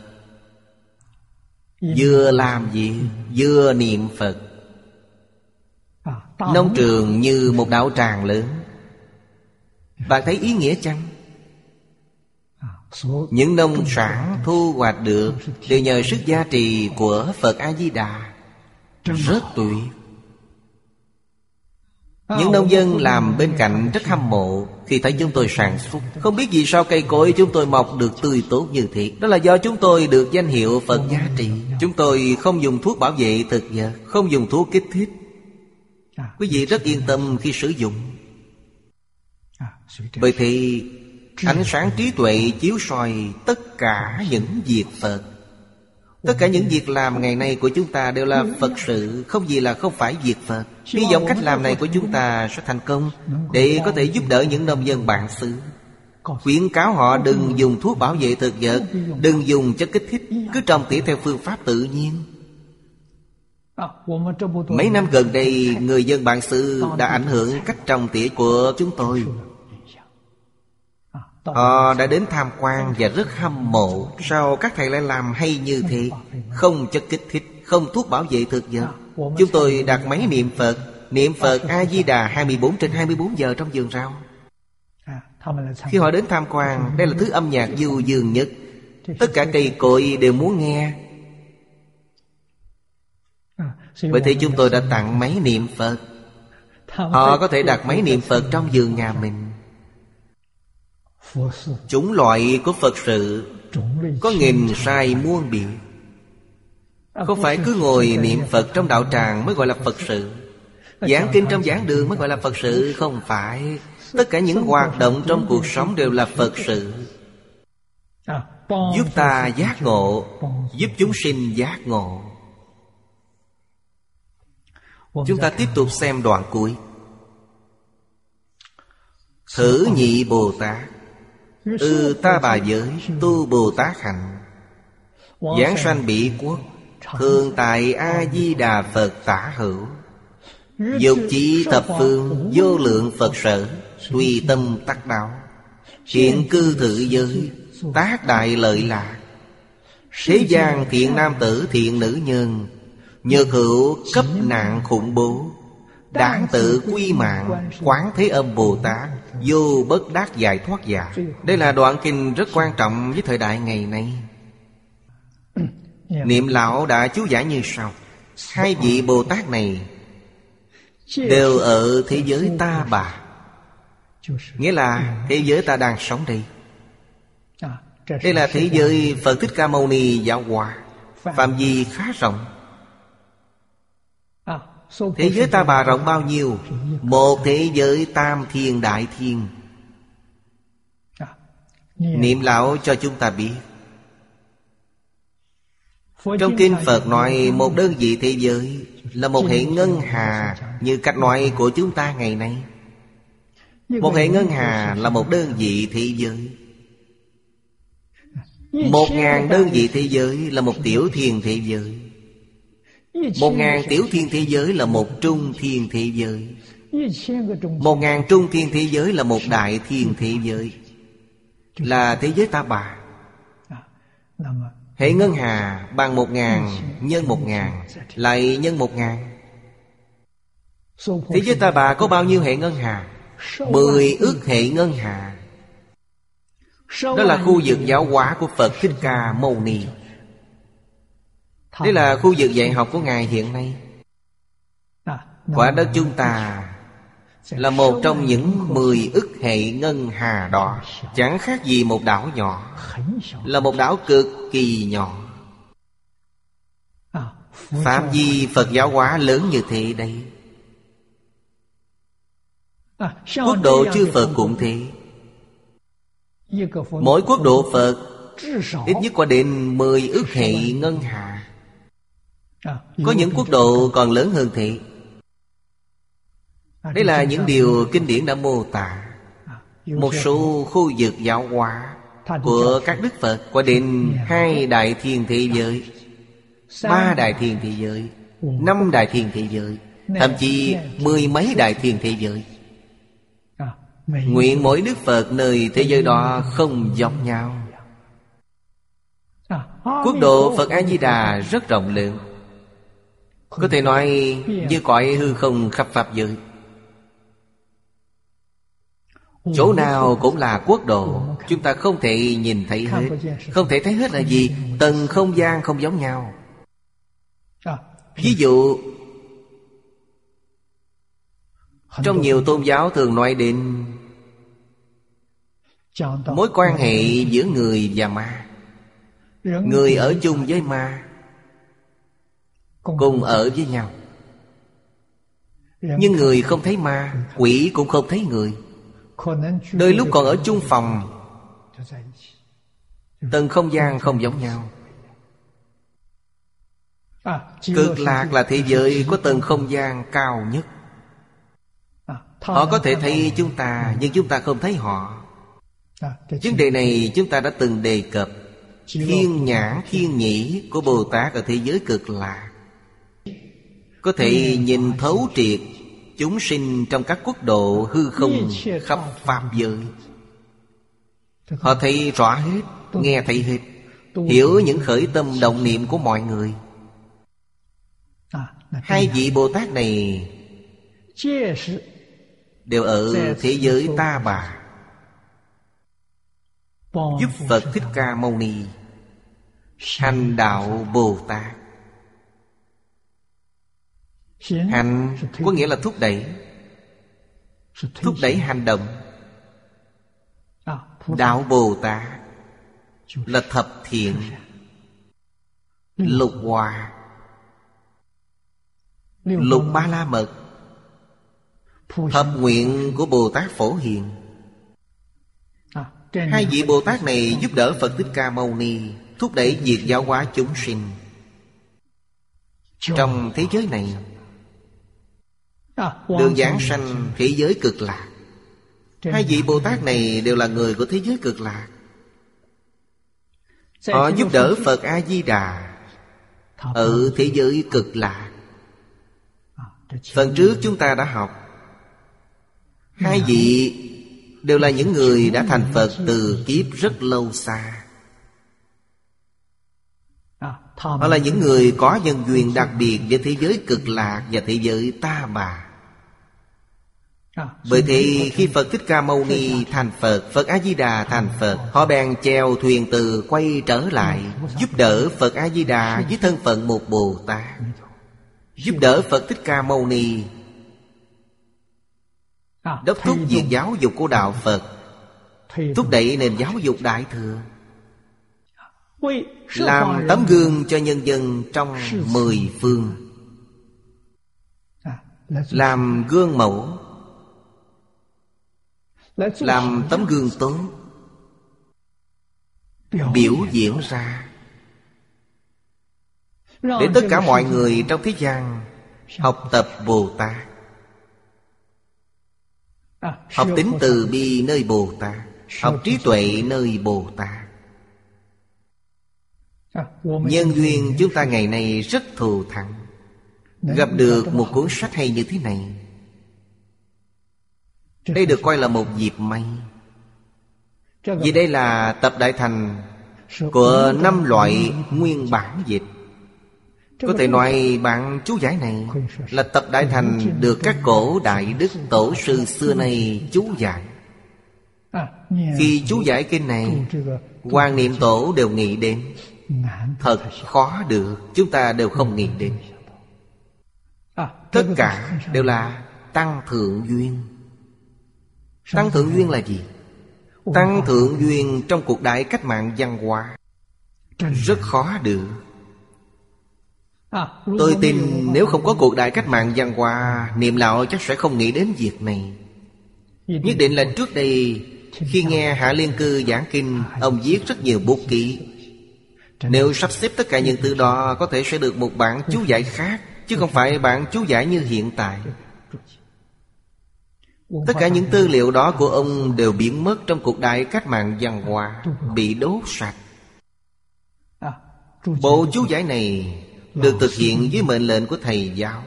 Vừa làm việc, vừa niệm Phật. Nông trường như một đạo tràng lớn. Bạn thấy ý nghĩa chăng? Những nông sản thu hoạch được Đều nhờ sức gia trì của Phật A-di-đà Rất tuyệt những nông dân làm bên cạnh rất hâm mộ Khi thấy chúng tôi sản xuất. Không biết vì sao cây cối chúng tôi mọc được tươi tốt như thế. Đó là do chúng tôi được danh hiệu Phật giá trị. Chúng tôi không dùng thuốc bảo vệ thực vật, Không dùng thuốc kích thích. Quý vị rất yên tâm khi sử dụng. Bởi thì Ánh sáng trí tuệ chiếu soi tất cả những việc Phật. Tất cả những việc làm ngày nay của chúng ta đều là Phật sự, Không gì là không phải việc Phật. Hy vọng cách làm này của chúng ta sẽ thành công Để có thể giúp đỡ những nông dân bạn xứ. Khuyến cáo họ đừng dùng thuốc bảo vệ thực vật, Đừng dùng chất kích thích, Cứ trồng tỉa theo phương pháp tự nhiên. Mấy năm gần đây, Người dân bạn xứ đã ảnh hưởng cách trồng tỉa của chúng tôi. Họ đã đến tham quan và rất hâm mộ. Sao các thầy lại làm hay như thế? Không chất kích thích Không thuốc bảo vệ thực vật. Chúng tôi đặt máy niệm Phật. Niệm Phật A-di-đà 24 trên 24 giờ trong vườn rau Khi họ đến tham quan Đây là thứ âm nhạc du dương nhất. Tất cả cây cội đều muốn nghe. Bởi thế chúng tôi đã tặng máy niệm Phật. Họ có thể đặt máy niệm Phật trong vườn nhà mình Chủng loại của Phật sự Có nghìn sai muôn biệt Không phải cứ ngồi niệm Phật trong đạo tràng mới gọi là Phật sự? Giảng kinh trong giảng đường mới gọi là Phật sự? Không phải. Tất cả những hoạt động trong cuộc sống đều là Phật sự. Giúp ta giác ngộ, Giúp chúng sinh giác ngộ. Chúng ta tiếp tục xem đoạn cuối. Thử nhị Bồ Tát. Ư ta bà giới tu Bồ Tát hạnh Giảng sanh bị quốc Thường tại A-di-đà Phật. Tả hữu. Dục chỉ thập phương Vô lượng Phật sở Tùy tâm tắc đạo Hiện cư thử giới Tác đại lợi lạc. Thế gian thiện nam tử thiện nữ nhân Nhược hữu cấp nạn khủng bố. Đảng tự quy mạng Quán Thế Âm Bồ Tát Vô bất đắc giải thoát giả Đây là đoạn kinh rất quan trọng với thời đại ngày nay. Niệm lão đã chú giải như sau. Hai vị Bồ Tát này Đều ở thế giới ta bà. Nghĩa là thế giới ta đang sống đây. Đây là thế giới Phật Thích Ca Mâu Ni giáo hòa Phạm vi khá rộng Thế giới ta bà rộng bao nhiêu? Một thế giới tam thiên đại thiên. Niệm lão cho chúng ta biết. Trong kinh Phật nói Một đơn vị thế giới Là một hệ ngân hà Như cách nói của chúng ta ngày nay. Một hệ ngân hà Là một đơn vị thế giới. Một ngàn đơn vị thế giới Là một tiểu thiên thế giới một ngàn tiểu thiên thế giới là một trung thiên thế giới. Một ngàn trung thiên thế giới là một đại thiên thế giới. Là thế giới ta bà. Hệ ngân hà bằng một ngàn, nhân một ngàn, Lại nhân một ngàn. Thế giới ta bà có bao nhiêu hệ ngân hà? Mười ước hệ ngân hà. Đó là khu vực giáo hóa của Phật Thích Ca Mâu Ni đây là khu vực dạy học của Ngài hiện nay. Quả đất chúng ta Là một trong những mười ức hệ ngân hà đó Chẳng khác gì một đảo nhỏ. Là một đảo cực kỳ nhỏ. Phạm vi Phật giáo hóa lớn như thế đây. Quốc độ chư Phật cũng thế. Mỗi quốc độ Phật Ít nhất qua đến mười ước hệ ngân hà có những quốc độ còn lớn hơn thế Đây là những điều kinh điển đã mô tả. Một số khu vực giáo hóa Của các đức Phật Có đến hai đại thiên thế giới Ba đại thiên thế giới Năm đại thiên thế giới Thậm chí mười mấy đại thiên thế giới. Nguyện mỗi đức Phật nơi thế giới đó không giống nhau. Quốc độ Phật A-di-đà rất rộng lượng có thể nói như cõi hư không khắp Pháp giới. Chỗ nào cũng là quốc độ, Chúng ta không thể nhìn thấy hết. Không thể thấy hết là gì? Tầng không gian không giống nhau. Ví dụ, Trong nhiều tôn giáo thường nói đến Mối quan hệ giữa người và ma. Người ở chung với ma cùng ở với nhau. Nhưng người không thấy ma quỷ cũng không thấy người. Đôi lúc còn ở chung phòng. Tầng không gian không giống nhau. Cực lạc là thế giới có tầng không gian cao nhất. Họ có thể thấy chúng ta nhưng chúng ta không thấy họ. Vấn đề này chúng ta đã từng đề cập. Thiên nhãn thiên nhĩ của bồ tát ở thế giới cực lạc có thể nhìn thấu triệt Chúng sinh trong các quốc độ hư không khắp Pháp giới. Họ thấy rõ hết, Nghe thấy hết, Hiểu những khởi tâm động niệm của mọi người. Hai vị Bồ Tát này Đều ở thế giới ta bà. Giúp Phật Thích Ca Mâu Ni. Hành đạo Bồ Tát hành có nghĩa là thúc đẩy. Thúc đẩy hành động. Đạo bồ tát là thập thiện lục hòa. Lục ba la mật. Thập nguyện của bồ tát phổ hiền. Hai vị bồ tát này giúp đỡ phật thích ca mâu ni thúc đẩy việc giáo hóa chúng sinh. Trong thế giới này Đường giảng sanh thế giới cực lạc. Hai vị Bồ Tát này đều là người của thế giới cực lạc. Họ giúp đỡ Phật A-di-đà Ở thế giới cực lạc. Phần trước chúng ta đã học Hai vị Đều là những người đã thành Phật từ kiếp rất lâu xa. Họ là những người có nhân duyên đặc biệt với thế giới cực lạc và thế giới ta bà bởi thì khi Phật Thích Ca Mâu Ni thành Phật Phật A-di-đà thành Phật Họ bèn chèo thuyền từ quay trở lại Giúp đỡ Phật A-di-đà với thân phận một Bồ Tát. Giúp đỡ Phật Thích Ca Mâu Ni. Đốc thúc việc giáo dục của Đạo Phật. Thúc đẩy nền giáo dục Đại Thừa. Làm tấm gương cho nhân dân trong mười phương. Làm gương mẫu làm tấm gương tốt. Biểu diễn. ra. Để tất cả mọi người trong thế gian học tập bồ tát. À, học tính từ bi nơi bồ tát. Học trí tuệ nơi bồ tát. À, nhân duyên chúng ta ngày nay rất thù thắng. Gặp được một cuốn sách hay như thế này đây được coi là một dịp may. Vì đây là tập đại thành Của năm loại nguyên bản dịch. Có thể nói bạn chú giải này Là tập đại thành được các cổ đại đức tổ sư xưa nay chú giải. Khi chú giải kinh này, quan niệm tổ đều nghĩ đến. Thật khó được, Chúng ta đều không nghĩ đến. Tất cả đều là tăng thượng duyên. Tăng thượng duyên là gì? Tăng thượng duyên trong cuộc đại cách mạng văn hóa. Rất khó được. À, Tôi tin nếu không có cuộc đại cách mạng văn hóa Niệm lão chắc sẽ không nghĩ đến việc này. Nhất định là trước đây Khi nghe Hạ Liên Cư giảng kinh Ông viết rất nhiều bút ký. Nếu sắp xếp tất cả những từ đó Có thể sẽ được một bản chú giải khác Chứ không phải bản chú giải như hiện tại Tất cả những tư liệu đó của ông đều biến mất trong cuộc đại cách mạng văn hóa Bị đốt sạch. Bộ chú giải này được thực hiện với mệnh lệnh của thầy giáo.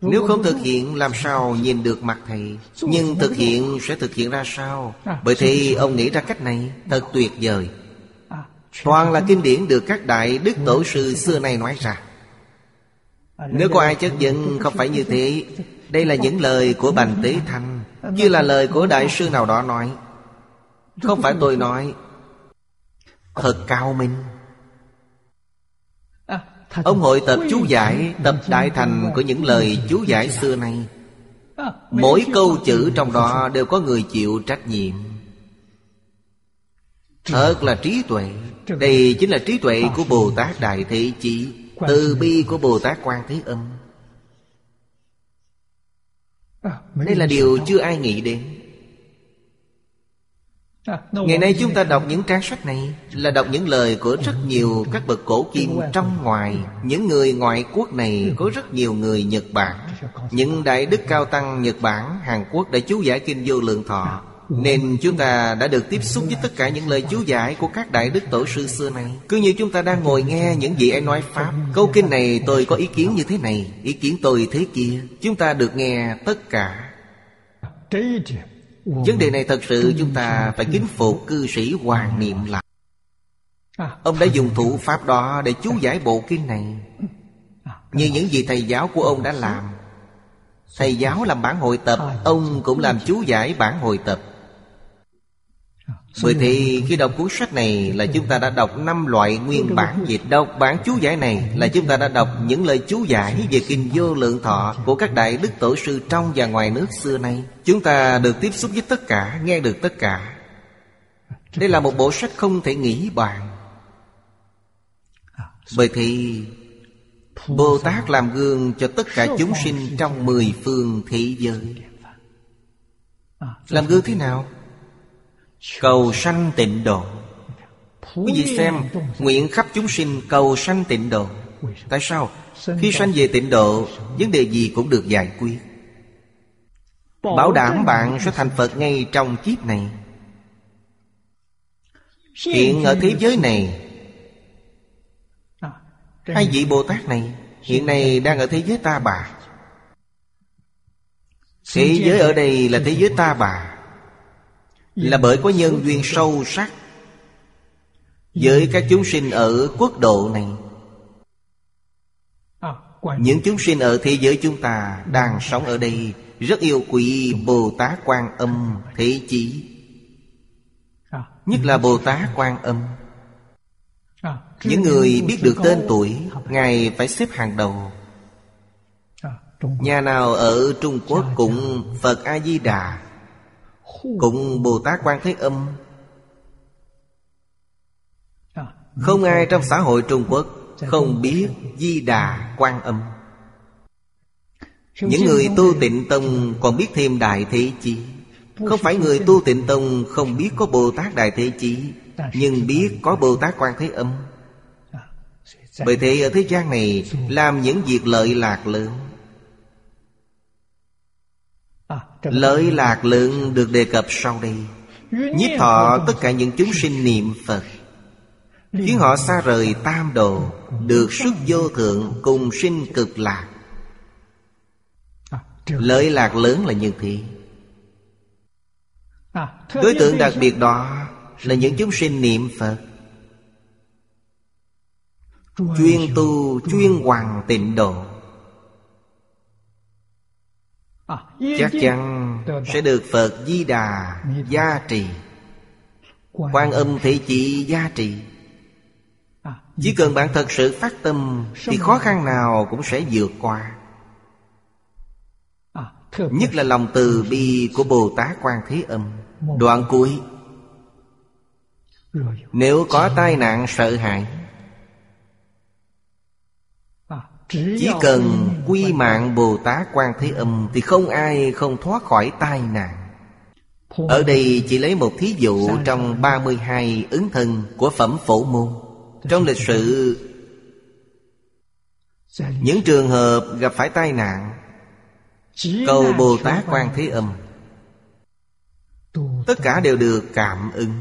Nếu không thực hiện làm sao nhìn được mặt thầy? Nhưng thực hiện sẽ thực hiện ra sao? Bởi thì ông nghĩ ra cách này thật tuyệt vời. Toàn là kinh điển được các đại đức tổ sư xưa nay nói ra. Nếu có ai chất vấn không phải như thế đây là những lời của Bành Tế Thanh, như là lời của đại sư nào đó nói. Không phải tôi nói. Thật cao minh. Ông hội tập chú giải, Tập đại thành của những lời chú giải xưa nay. Mỗi câu chữ trong đó đều có người chịu trách nhiệm. Thật là trí tuệ. Đây chính là trí tuệ của Bồ Tát Đại Thế Chí, Từ bi của Bồ Tát Quan Thế Âm đây là điều chưa ai nghĩ đến. Ngày nay chúng ta đọc những trang sách này Là đọc những lời của rất nhiều các bậc cổ kim trong ngoài. Những người ngoại quốc này có rất nhiều người Nhật Bản. Những đại đức cao tăng Nhật Bản, Hàn Quốc đã chú giải kinh vô lượng thọ nên chúng ta đã được tiếp xúc với tất cả những lời chú giải của các đại đức tổ sư xưa này Cứ như chúng ta đang ngồi nghe những vị ấy nói Pháp, Câu kinh này tôi có ý kiến như thế này, Ý kiến tôi thế kia. Chúng ta được nghe tất cả. Vấn đề này thật sự chúng ta phải kính phục cư sĩ Hoàng Niệm lại Ông đã dùng thủ pháp đó để chú giải bộ kinh này. Như những gì thầy giáo của ông đã làm. Thầy giáo làm bản hội tập, Ông cũng làm chú giải bản hội tập bởi thì khi đọc cuốn sách này là chúng ta đã đọc năm loại nguyên bản dịch Đọc bản chú giải này là chúng ta đã đọc những lời chú giải về kinh vô lượng thọ Của các đại đức tổ sư trong và ngoài nước xưa nay Chúng ta được tiếp xúc với tất cả, nghe được tất cả Đây là một bộ sách không thể nghĩ bàn Bởi thì Bồ Tát làm gương cho tất cả chúng sinh trong mười phương thế giới Làm gương thế nào? Cầu sanh tịnh độ. Quý vị xem Nguyện khắp chúng sinh cầu sanh tịnh độ. Tại sao? Khi sanh về tịnh độ Vấn đề gì cũng được giải quyết. Bảo đảm bạn sẽ thành Phật ngay trong kiếp này. Hiện ở thế giới này Hai vị Bồ Tát này Hiện nay đang ở thế giới ta bà. Thế giới ở đây là thế giới ta bà là bởi có nhân duyên sâu sắc Với các chúng sinh ở quốc độ này. Những chúng sinh ở thế giới chúng ta Đang sống ở đây Rất yêu quý Bồ Tát Quan Âm Thế Chí. Nhất là Bồ Tát Quan Âm. Những người biết được tên tuổi, Ngài phải xếp hàng đầu. Nhà nào ở Trung Quốc cũng Phật A-di-đà cũng Bồ Tát Quan Thế Âm. Không ai trong xã hội Trung Quốc Không biết Di Đà Quan Âm. Những người tu tịnh tông còn biết thêm Đại Thế Chi. Không phải người tu tịnh tông không biết có Bồ Tát Đại Thế Chi, Nhưng biết có Bồ Tát Quan Thế Âm. Bởi thế ở thế gian này, Làm những việc lợi lạc lớn. Lợi lạc lượng được đề cập sau đây. Nhiếp thọ tất cả những chúng sinh niệm Phật. Khiến họ xa rời tam đồ Được sức vô thượng cùng sinh cực lạc. Lợi lạc lớn là như thế. Đối tượng đặc biệt đó Là những chúng sinh niệm Phật. Chuyên tu chuyên hoàng tịnh độ Chắc chắn sẽ được Phật Di Đà gia trì. Quan âm thể chỉ gia trì. Chỉ cần bạn thật sự phát tâm Thì khó khăn nào cũng sẽ vượt qua. Nhất là lòng từ bi của Bồ Tát Quan Thế Âm. Đoạn cuối. Nếu có tai nạn sợ hãi Chỉ cần quy mạng Bồ Tát Quan Thế Âm Thì không ai không thoát khỏi tai nạn. Ở đây chỉ lấy một thí dụ Trong 32 ứng thân của Phẩm Phổ Môn. Trong lịch sử Những trường hợp gặp phải tai nạn Cầu Bồ Tát Quan Thế Âm. Tất cả đều được cảm ứng.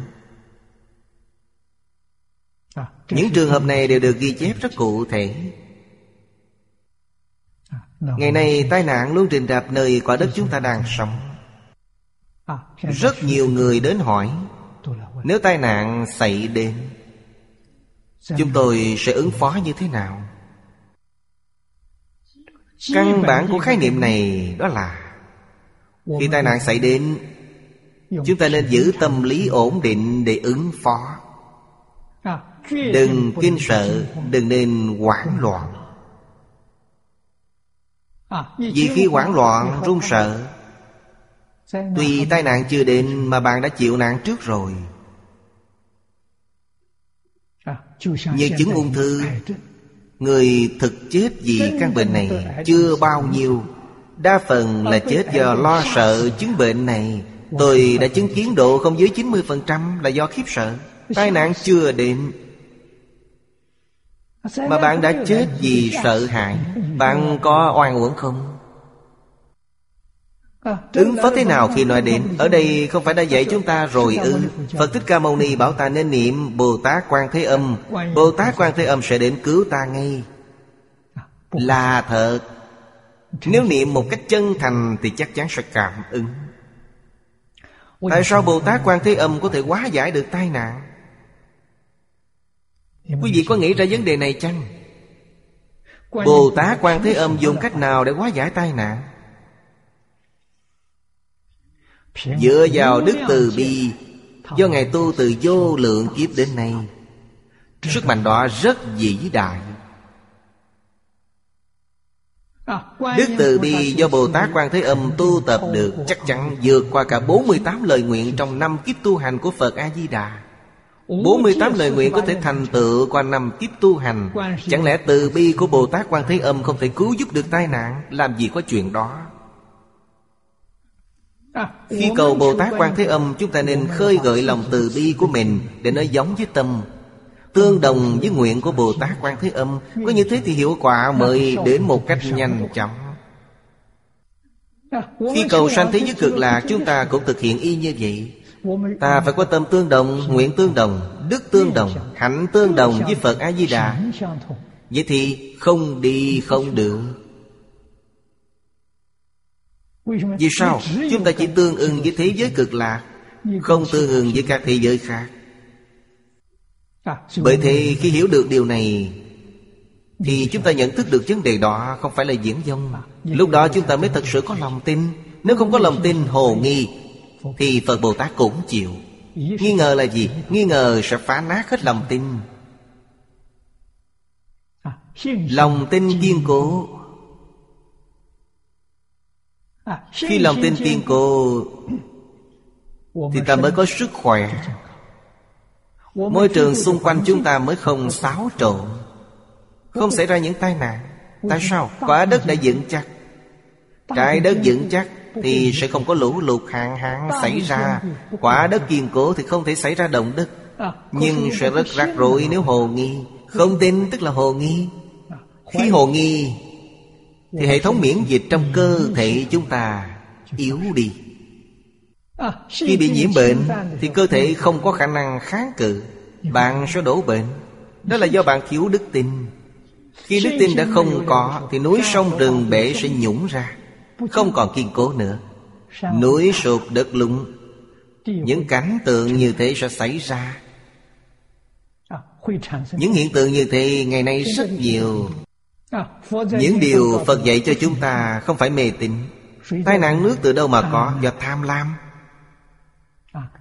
Những trường hợp này đều được ghi chép rất cụ thể Ngày nay tai nạn luôn trình rạp nơi quả đất chúng ta đang sống. Rất nhiều người đến hỏi Nếu tai nạn xảy đến Chúng tôi sẽ ứng phó như thế nào? Căn bản của khái niệm này đó là Khi tai nạn xảy đến Chúng ta nên giữ tâm lý ổn định để ứng phó. Đừng kinh sợ Đừng nên hoảng loạn vì khi hoảng loạn run sợ. Tuy tai nạn chưa đến mà bạn đã chịu nạn trước rồi. Như chứng ung thư Người thực chết vì căn bệnh này Chưa bao nhiêu. Đa phần là chết do lo sợ chứng bệnh này. Tôi đã chứng kiến độ không dưới 90% là do khiếp sợ. Tai nạn chưa đến mà bạn đã chết vì sợ hãi. Bạn có oan uổng không? Ứng phó thế nào khi nói đến? Ở đây không phải đã dạy chúng ta rồi ư? Phật Thích Ca Mâu Ni bảo ta nên niệm Bồ Tát Quan Thế Âm. Bồ Tát Quan Thế Âm sẽ đến cứu ta ngay. Là thật. Nếu niệm một cách chân thành Thì chắc chắn sẽ cảm ứng. Tại sao Bồ Tát Quan Thế Âm Có thể hóa giải được tai nạn Quý vị có nghĩ ra vấn đề này chăng? Bồ Tát Quan Thế Âm dùng cách nào để hóa giải tai nạn? Dựa vào đức từ bi Do Ngài tu từ vô lượng kiếp đến nay Sức mạnh đó rất vĩ đại. Đức từ bi do Bồ Tát Quan Thế Âm tu tập được Chắc chắn vượt qua cả 48 lời nguyện Trong năm kiếp tu hành của Phật A-di-đà 48 lời nguyện có thể thành tựu qua năm kiếp tu hành. Chẳng lẽ từ bi của Bồ Tát Quan Thế Âm Không thể cứu giúp được tai nạn? Làm gì có chuyện đó? Khi cầu Bồ Tát Quan Thế Âm Chúng ta nên khơi gợi lòng từ bi của mình Để nó giống với tâm. Tương đồng với nguyện của Bồ Tát Quan Thế Âm Có như thế thì hiệu quả mới đến một cách nhanh chóng. Khi cầu sanh thế giới cực lạc Chúng ta cũng thực hiện y như vậy Ta phải có tâm tương đồng, nguyện tương đồng, đức tương đồng, hạnh tương đồng với Phật A-di-đà. Vậy thì không đi không được Vì sao? Chúng ta chỉ tương ưng với thế giới cực lạc Không tương ưng với các thế giới khác. Bởi thế khi hiểu được điều này Thì chúng ta nhận thức được vấn đề đó Không phải là diễn dông. Lúc đó chúng ta mới thật sự có lòng tin. Nếu không có lòng tin hồ nghi thì Phật Bồ Tát cũng chịu. Nghi ngờ là gì? Nghi ngờ sẽ phá nát hết lòng tin. Lòng tin kiên cố. Khi lòng tin kiên cố, Thì ta mới có sức khỏe. Môi trường xung quanh chúng ta mới không xáo trộn. Không xảy ra những tai nạn. Tại sao? Quả đất đã vững chắc. Trái đất vững chắc. Thì sẽ không có lũ lụt hạn hán xảy ra. Quả đất kiên cố thì không thể xảy ra động đất Nhưng sẽ rất rắc rối nếu hồ nghi. Không tin tức là hồ nghi. Khi hồ nghi Thì hệ thống miễn dịch trong cơ thể chúng ta yếu đi. Khi bị nhiễm bệnh Thì cơ thể không có khả năng kháng cự. Bạn sẽ đổ bệnh. Đó là do bạn thiếu đức tin. Khi đức tin đã không có Thì núi sông rừng bể sẽ nhũng ra Không còn kiên cố nữa. Núi sụp đất lũng Những cảnh tượng như thế sẽ xảy ra. Những hiện tượng như thế ngày nay rất nhiều. Những điều Phật dạy cho chúng ta không phải mê tín. Tai nạn nước từ đâu mà có? Do tham lam.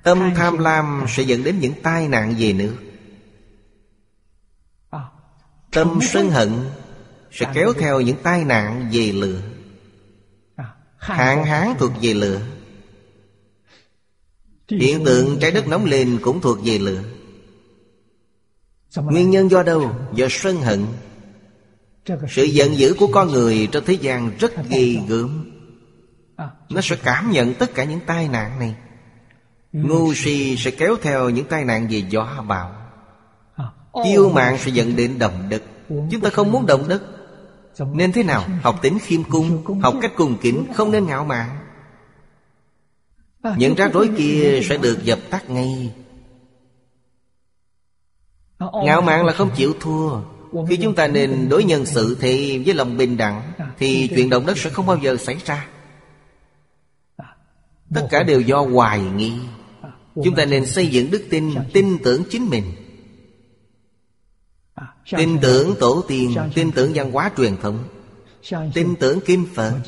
Tâm tham lam sẽ dẫn đến những tai nạn về nước. Tâm sân hận Sẽ kéo theo những tai nạn về lửa Hạn hán thuộc về lửa. Hiện tượng trái đất nóng lên cũng thuộc về lửa. Nguyên nhân do đâu? Do sân hận. Sự giận dữ của con người trong thế gian rất ghê gớm. Nó sẽ cảm nhận tất cả những tai nạn này. Ngu si. sẽ kéo theo những tai nạn về gió bão. Kiêu mạng sẽ dẫn đến động đất. Chúng ta không muốn động đất Nên thế nào? Học tính khiêm cung Học cách cung kính Không nên ngạo mạn. Những rắc rối kia sẽ được dập tắt ngay. Ngạo mạn là không chịu thua. Khi chúng ta nên đối nhân xử thì với lòng bình đẳng Thì chuyện động đất sẽ không bao giờ xảy ra. Tất cả đều do hoài nghi. Chúng ta nên xây dựng đức tin Tin tưởng chính mình Tin tưởng tổ tiên Tin tưởng văn hóa truyền thống. Tin tưởng kim Phật.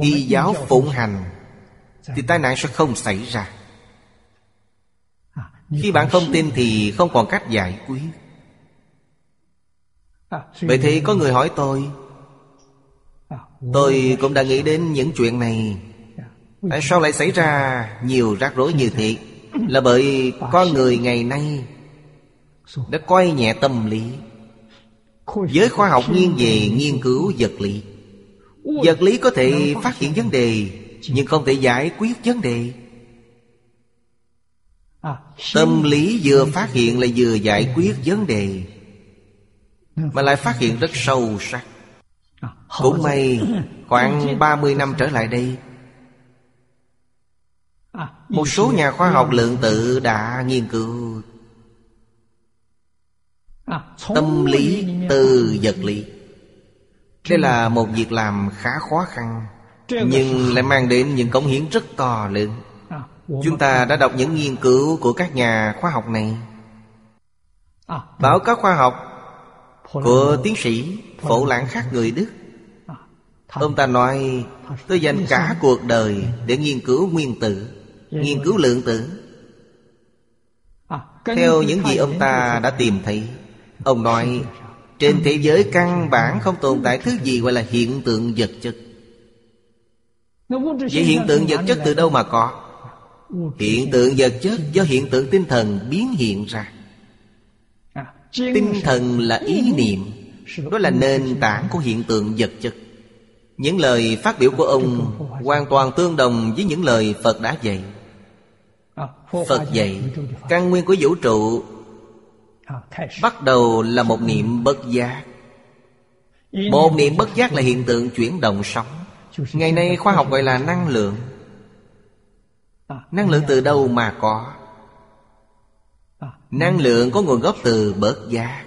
Y giáo phụng hành Thì tai nạn sẽ không xảy ra. Khi bạn không tin thì không còn cách giải quyết. Vậy thì có người hỏi tôi Tôi cũng đã nghĩ đến những chuyện này. Tại sao lại xảy ra nhiều rắc rối như thế? Là bởi con người ngày nay Đã coi nhẹ tâm lý. Giới khoa học nghiêng về nghiên cứu vật lý. Vật lý có thể phát hiện vấn đề Nhưng không thể giải quyết vấn đề. Tâm lý vừa phát hiện là vừa giải quyết vấn đề Mà lại phát hiện rất sâu sắc. Cũng may khoảng 30 năm trở lại đây Một số nhà khoa học lượng tử đã nghiên cứu Tâm lý từ vật lý. Đây là một việc làm khá khó khăn Nhưng lại mang đến những cống hiến rất to lớn. Chúng ta đã đọc những nghiên cứu của các nhà khoa học này. Báo cáo khoa học của tiến sĩ Phổ Lãng Khác người Đức. Ông ta nói Tôi dành cả cuộc đời để nghiên cứu nguyên tử Nghiên cứu lượng tử. Theo những gì ông ta đã tìm thấy Ông nói, Trên thế giới căn bản không tồn tại thứ gì gọi là hiện tượng vật chất. Vậy hiện tượng vật chất từ đâu mà có? Hiện tượng vật chất do hiện tượng tinh thần biến hiện ra. Tinh thần là ý niệm, Đó là nền tảng của hiện tượng vật chất. Những lời phát biểu của ông Hoàn toàn tương đồng với những lời Phật đã dạy. Phật dạy, Căn nguyên của vũ trụ Bắt đầu là một niệm bất giác. Một niệm bất giác là hiện tượng chuyển động sóng Ngày nay khoa học gọi là năng lượng. Năng lượng từ đâu mà có? Năng lượng có nguồn gốc từ bớt giác.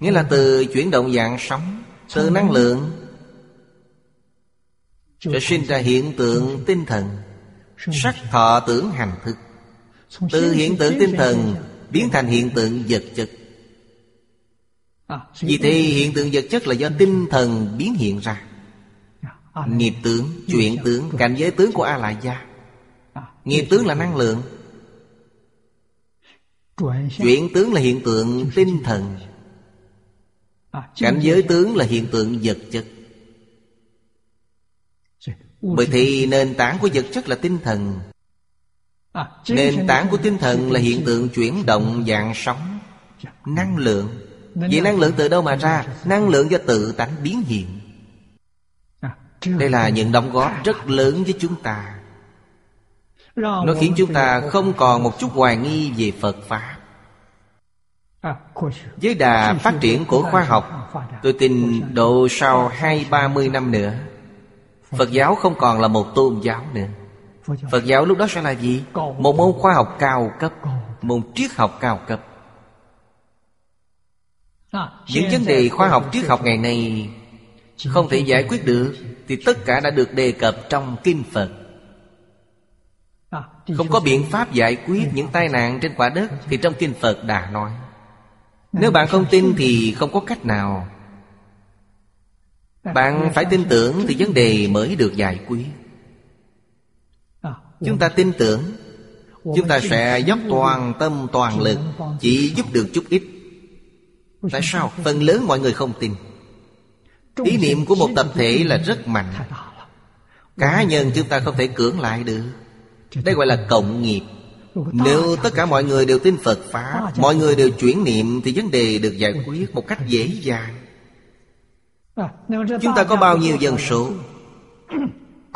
Nghĩa là từ chuyển động dạng sóng Từ năng lượng. Sẽ sinh ra hiện tượng tinh thần. Sắc thọ tưởng hành thức Từ hiện tượng tinh thần Biến thành hiện tượng vật chất. Vì thế hiện tượng vật chất là do tinh thần biến hiện ra. Nghiệp tướng, chuyện tướng, cảnh giới tướng của A-lại gia Nghiệp tướng là năng lượng. Chuyển tướng là hiện tượng tinh thần. Cảnh giới tướng là hiện tượng vật chất. Bởi thì nền tảng của vật chất là tinh thần Nền tảng của tinh thần là hiện tượng chuyển động dạng sóng Năng lượng. Vậy năng lượng từ đâu mà ra? Năng lượng do tự tánh biến hiện. Đây là những đóng góp rất lớn với chúng ta. Nó khiến chúng ta không còn một chút hoài nghi về Phật Pháp. Với đà phát triển của khoa học Tôi tin độ sau hai ba mươi năm nữa Phật giáo không còn là một tôn giáo nữa Phật giáo. Lúc đó sẽ là gì? Một môn khoa học cao cấp Môn triết học cao cấp. Những vấn đề khoa học triết học ngày nay Không thể giải quyết được Thì tất cả đã được đề cập trong Kinh Phật. Không có biện pháp giải quyết những tai nạn trên quả đất Thì trong Kinh Phật đã nói. Nếu bạn không tin thì không có cách nào. Bạn phải tin tưởng thì vấn đề mới được giải quyết Chúng ta tin tưởng. Chúng ta sẽ dốc toàn tâm, toàn lực, Chỉ giúp được chút ít. Tại sao? Phần lớn mọi người không tin. Ý niệm của một tập thể là rất mạnh. Cá nhân chúng ta không thể cưỡng lại được. Đây gọi là cộng nghiệp. Nếu tất cả mọi người đều tin Phật Pháp, Mọi người đều chuyển niệm, Thì vấn đề được giải quyết một cách dễ dàng. Chúng ta có bao nhiêu dân số?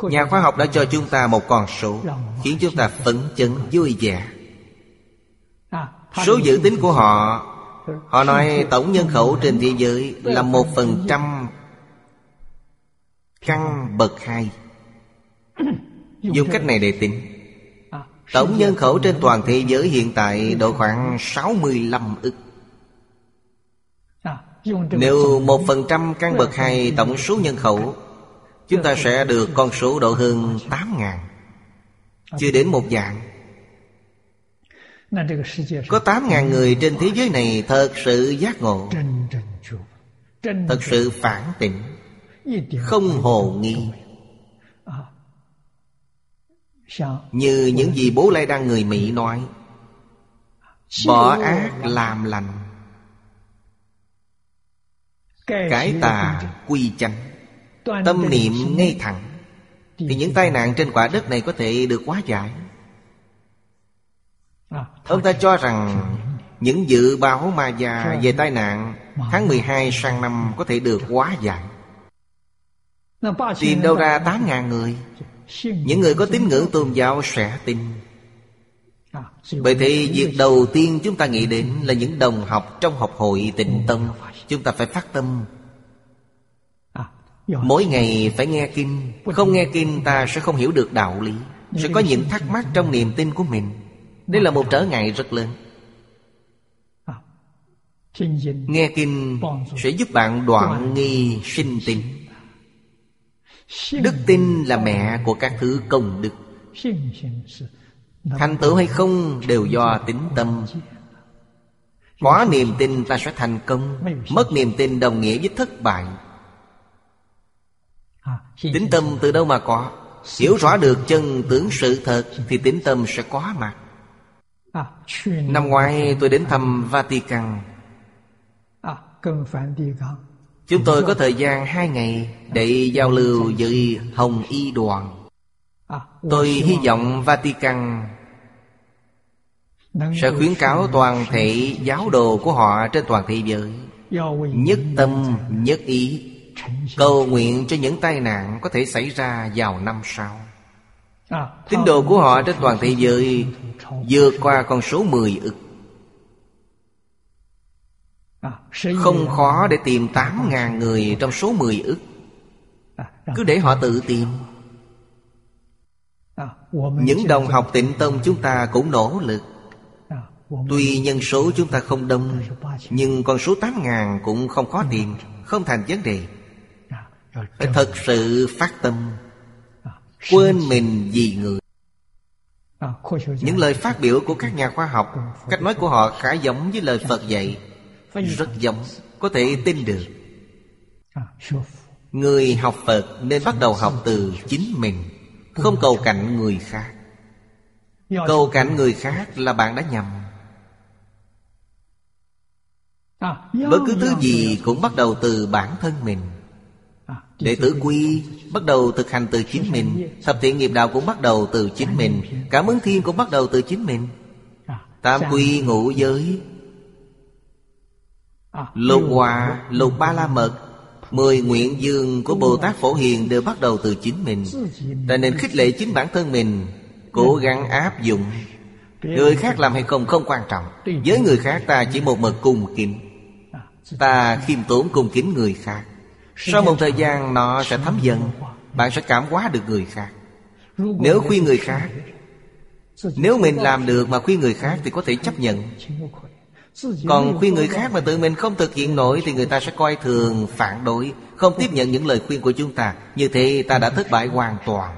Nhà khoa học đã cho chúng ta một con số, Khiến chúng ta phấn chấn, vui vẻ. Số dự tính của họ Họ nói tổng nhân khẩu trên thế giới Là một phần trăm Căn bậc hai. Dùng cách này để tính, Tổng nhân khẩu trên toàn thế giới hiện tại độ khoảng 65 ức. Nếu một phần trăm căn bậc hai tổng số nhân khẩu Chúng ta sẽ được con số độ hơn 8 ngàn. Chưa đến một dạng. Có 8 ngàn người trên thế giới này thật sự giác ngộ, Thật sự phản tỉnh, Không hồ nghi. Như những gì bố Lai Đăng người Mỹ nói, Bỏ ác làm lành cái tà quy chánh. Tâm niệm ngay thẳng. Thì những tai nạn trên quả đất này có thể được hóa giải. Ông ta cho rằng Những dự báo ma già về tai nạn Tháng 12 sang năm có thể được hóa giải. Tìm đâu ra 8.000 người. Những người có tín ngưỡng tôn giáo sẽ tin. Bởi thế việc đầu tiên chúng ta nghĩ đến Là những đồng học trong học hội tịnh tông Chúng ta phải phát tâm Mỗi ngày phải nghe kinh. Không nghe kinh ta sẽ không hiểu được đạo lý. Sẽ có những thắc mắc trong niềm tin của mình. Đây là một trở ngại rất lớn. Nghe kinh sẽ giúp bạn đoạn nghi sinh tin Đức tin là mẹ của các thứ công đức. Thành tựu hay không đều do tính tâm. Có niềm tin ta sẽ thành công. Mất niềm tin đồng nghĩa với thất bại Tính tâm từ đâu mà có? Hiểu rõ được chân tướng sự thật Thì tính tâm sẽ có mặt Năm ngoái tôi đến thăm Vatican. Chúng tôi có thời gian hai ngày Để giao lưu với Hồng Y đoàn. Tôi hy vọng Vatican Sẽ khuyến cáo toàn thể giáo đồ của họ trên toàn thế giới. Nhất tâm, nhất ý Cầu nguyện cho những tai nạn có thể xảy ra vào năm sau. Tín đồ của họ trên toàn thế giới vượt qua con số 10 ức. không khó để tìm 8.000 người trong số 10 ức. Cứ để họ tự tìm. Những đồng học tịnh tông chúng ta cũng nỗ lực. Tuy nhân số chúng ta không đông Nhưng con số 8 ngàn cũng không khó tìm Không thành vấn đề Phải thật sự phát tâm. Quên mình vì người. Những lời phát biểu của các nhà khoa học Cách nói của họ khá giống với lời Phật dạy. Rất giống Có thể tin được. Người học Phật nên bắt đầu học từ chính mình Không cầu cạnh người khác. Cầu cạnh người khác là bạn đã nhầm. Bất cứ thứ gì cũng bắt đầu từ bản thân mình Đệ tử quy bắt đầu thực hành từ chính mình. Thập thiện nghiệp đạo cũng bắt đầu từ chính mình. Cảm ứng thiên cũng bắt đầu từ chính mình. Tam quy ngũ giới Lục hòa, lục ba la mật Mười nguyện dương của Bồ Tát Phổ Hiền đều bắt đầu từ chính mình. Ta nên khích lệ chính bản thân mình Cố gắng áp dụng. Người khác làm hay không không quan trọng. Với người khác ta chỉ một mực cùng kính. Ta khiêm tốn cùng kính người khác. Sau một thời gian nó sẽ thấm dần. Bạn sẽ cảm hóa được người khác. Nếu khuyên người khác Nếu mình làm được mà khuyên người khác Thì có thể chấp nhận. Còn khuyên người khác mà tự mình không thực hiện nổi Thì người ta sẽ coi thường, phản đối Không tiếp nhận những lời khuyên của chúng ta. Như thế ta đã thất bại hoàn toàn.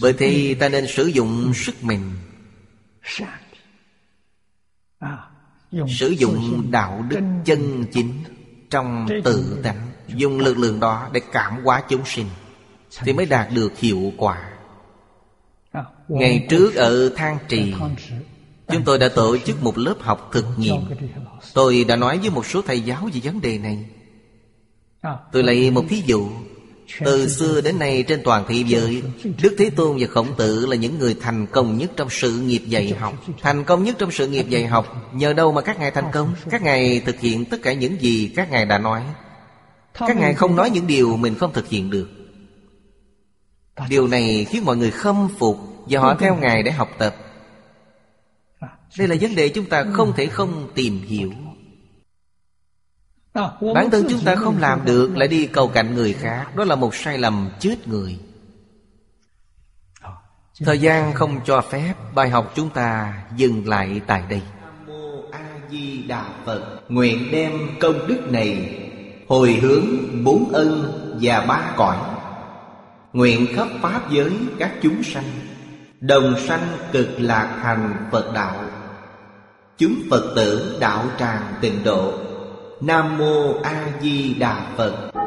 Bởi thế ta nên sử dụng sức mình. Sử dụng đạo đức chân chính. Trong tự tánh Dùng lực lượng đó để cảm hóa chúng sinh Thì mới đạt được hiệu quả. Ngày trước ở Thang Trì Chúng tôi đã tổ chức một lớp học thực nghiệm. Tôi đã nói với một số thầy giáo về vấn đề này. Tôi lấy một thí dụ từ xưa đến nay trên toàn thế giới Đức Thế Tôn và Khổng Tử là những người thành công nhất trong sự nghiệp dạy học. Thành công nhất trong sự nghiệp dạy học. Nhờ đâu mà các ngài thành công? Các ngài thực hiện tất cả những gì các ngài đã nói. Các ngài không nói những điều mình không thực hiện được. Điều này khiến mọi người khâm phục Và họ theo ngài để học tập. Đây là vấn đề chúng ta không thể không tìm hiểu Bản thân chúng ta không làm được Lại đi cầu cạnh người khác. Đó là một sai lầm chết người. Thời gian không cho phép Bài học chúng ta dừng lại tại đây. Mô A Di Đà Phật. Nguyện đem công đức này Hồi hướng bốn ân và ba cõi. Nguyện khắp Pháp giới các chúng sanh Đồng sanh cực lạc thành Phật đạo. Chúng Phật tử đạo tràng tịnh độ Nam Mô A Di Đà Phật.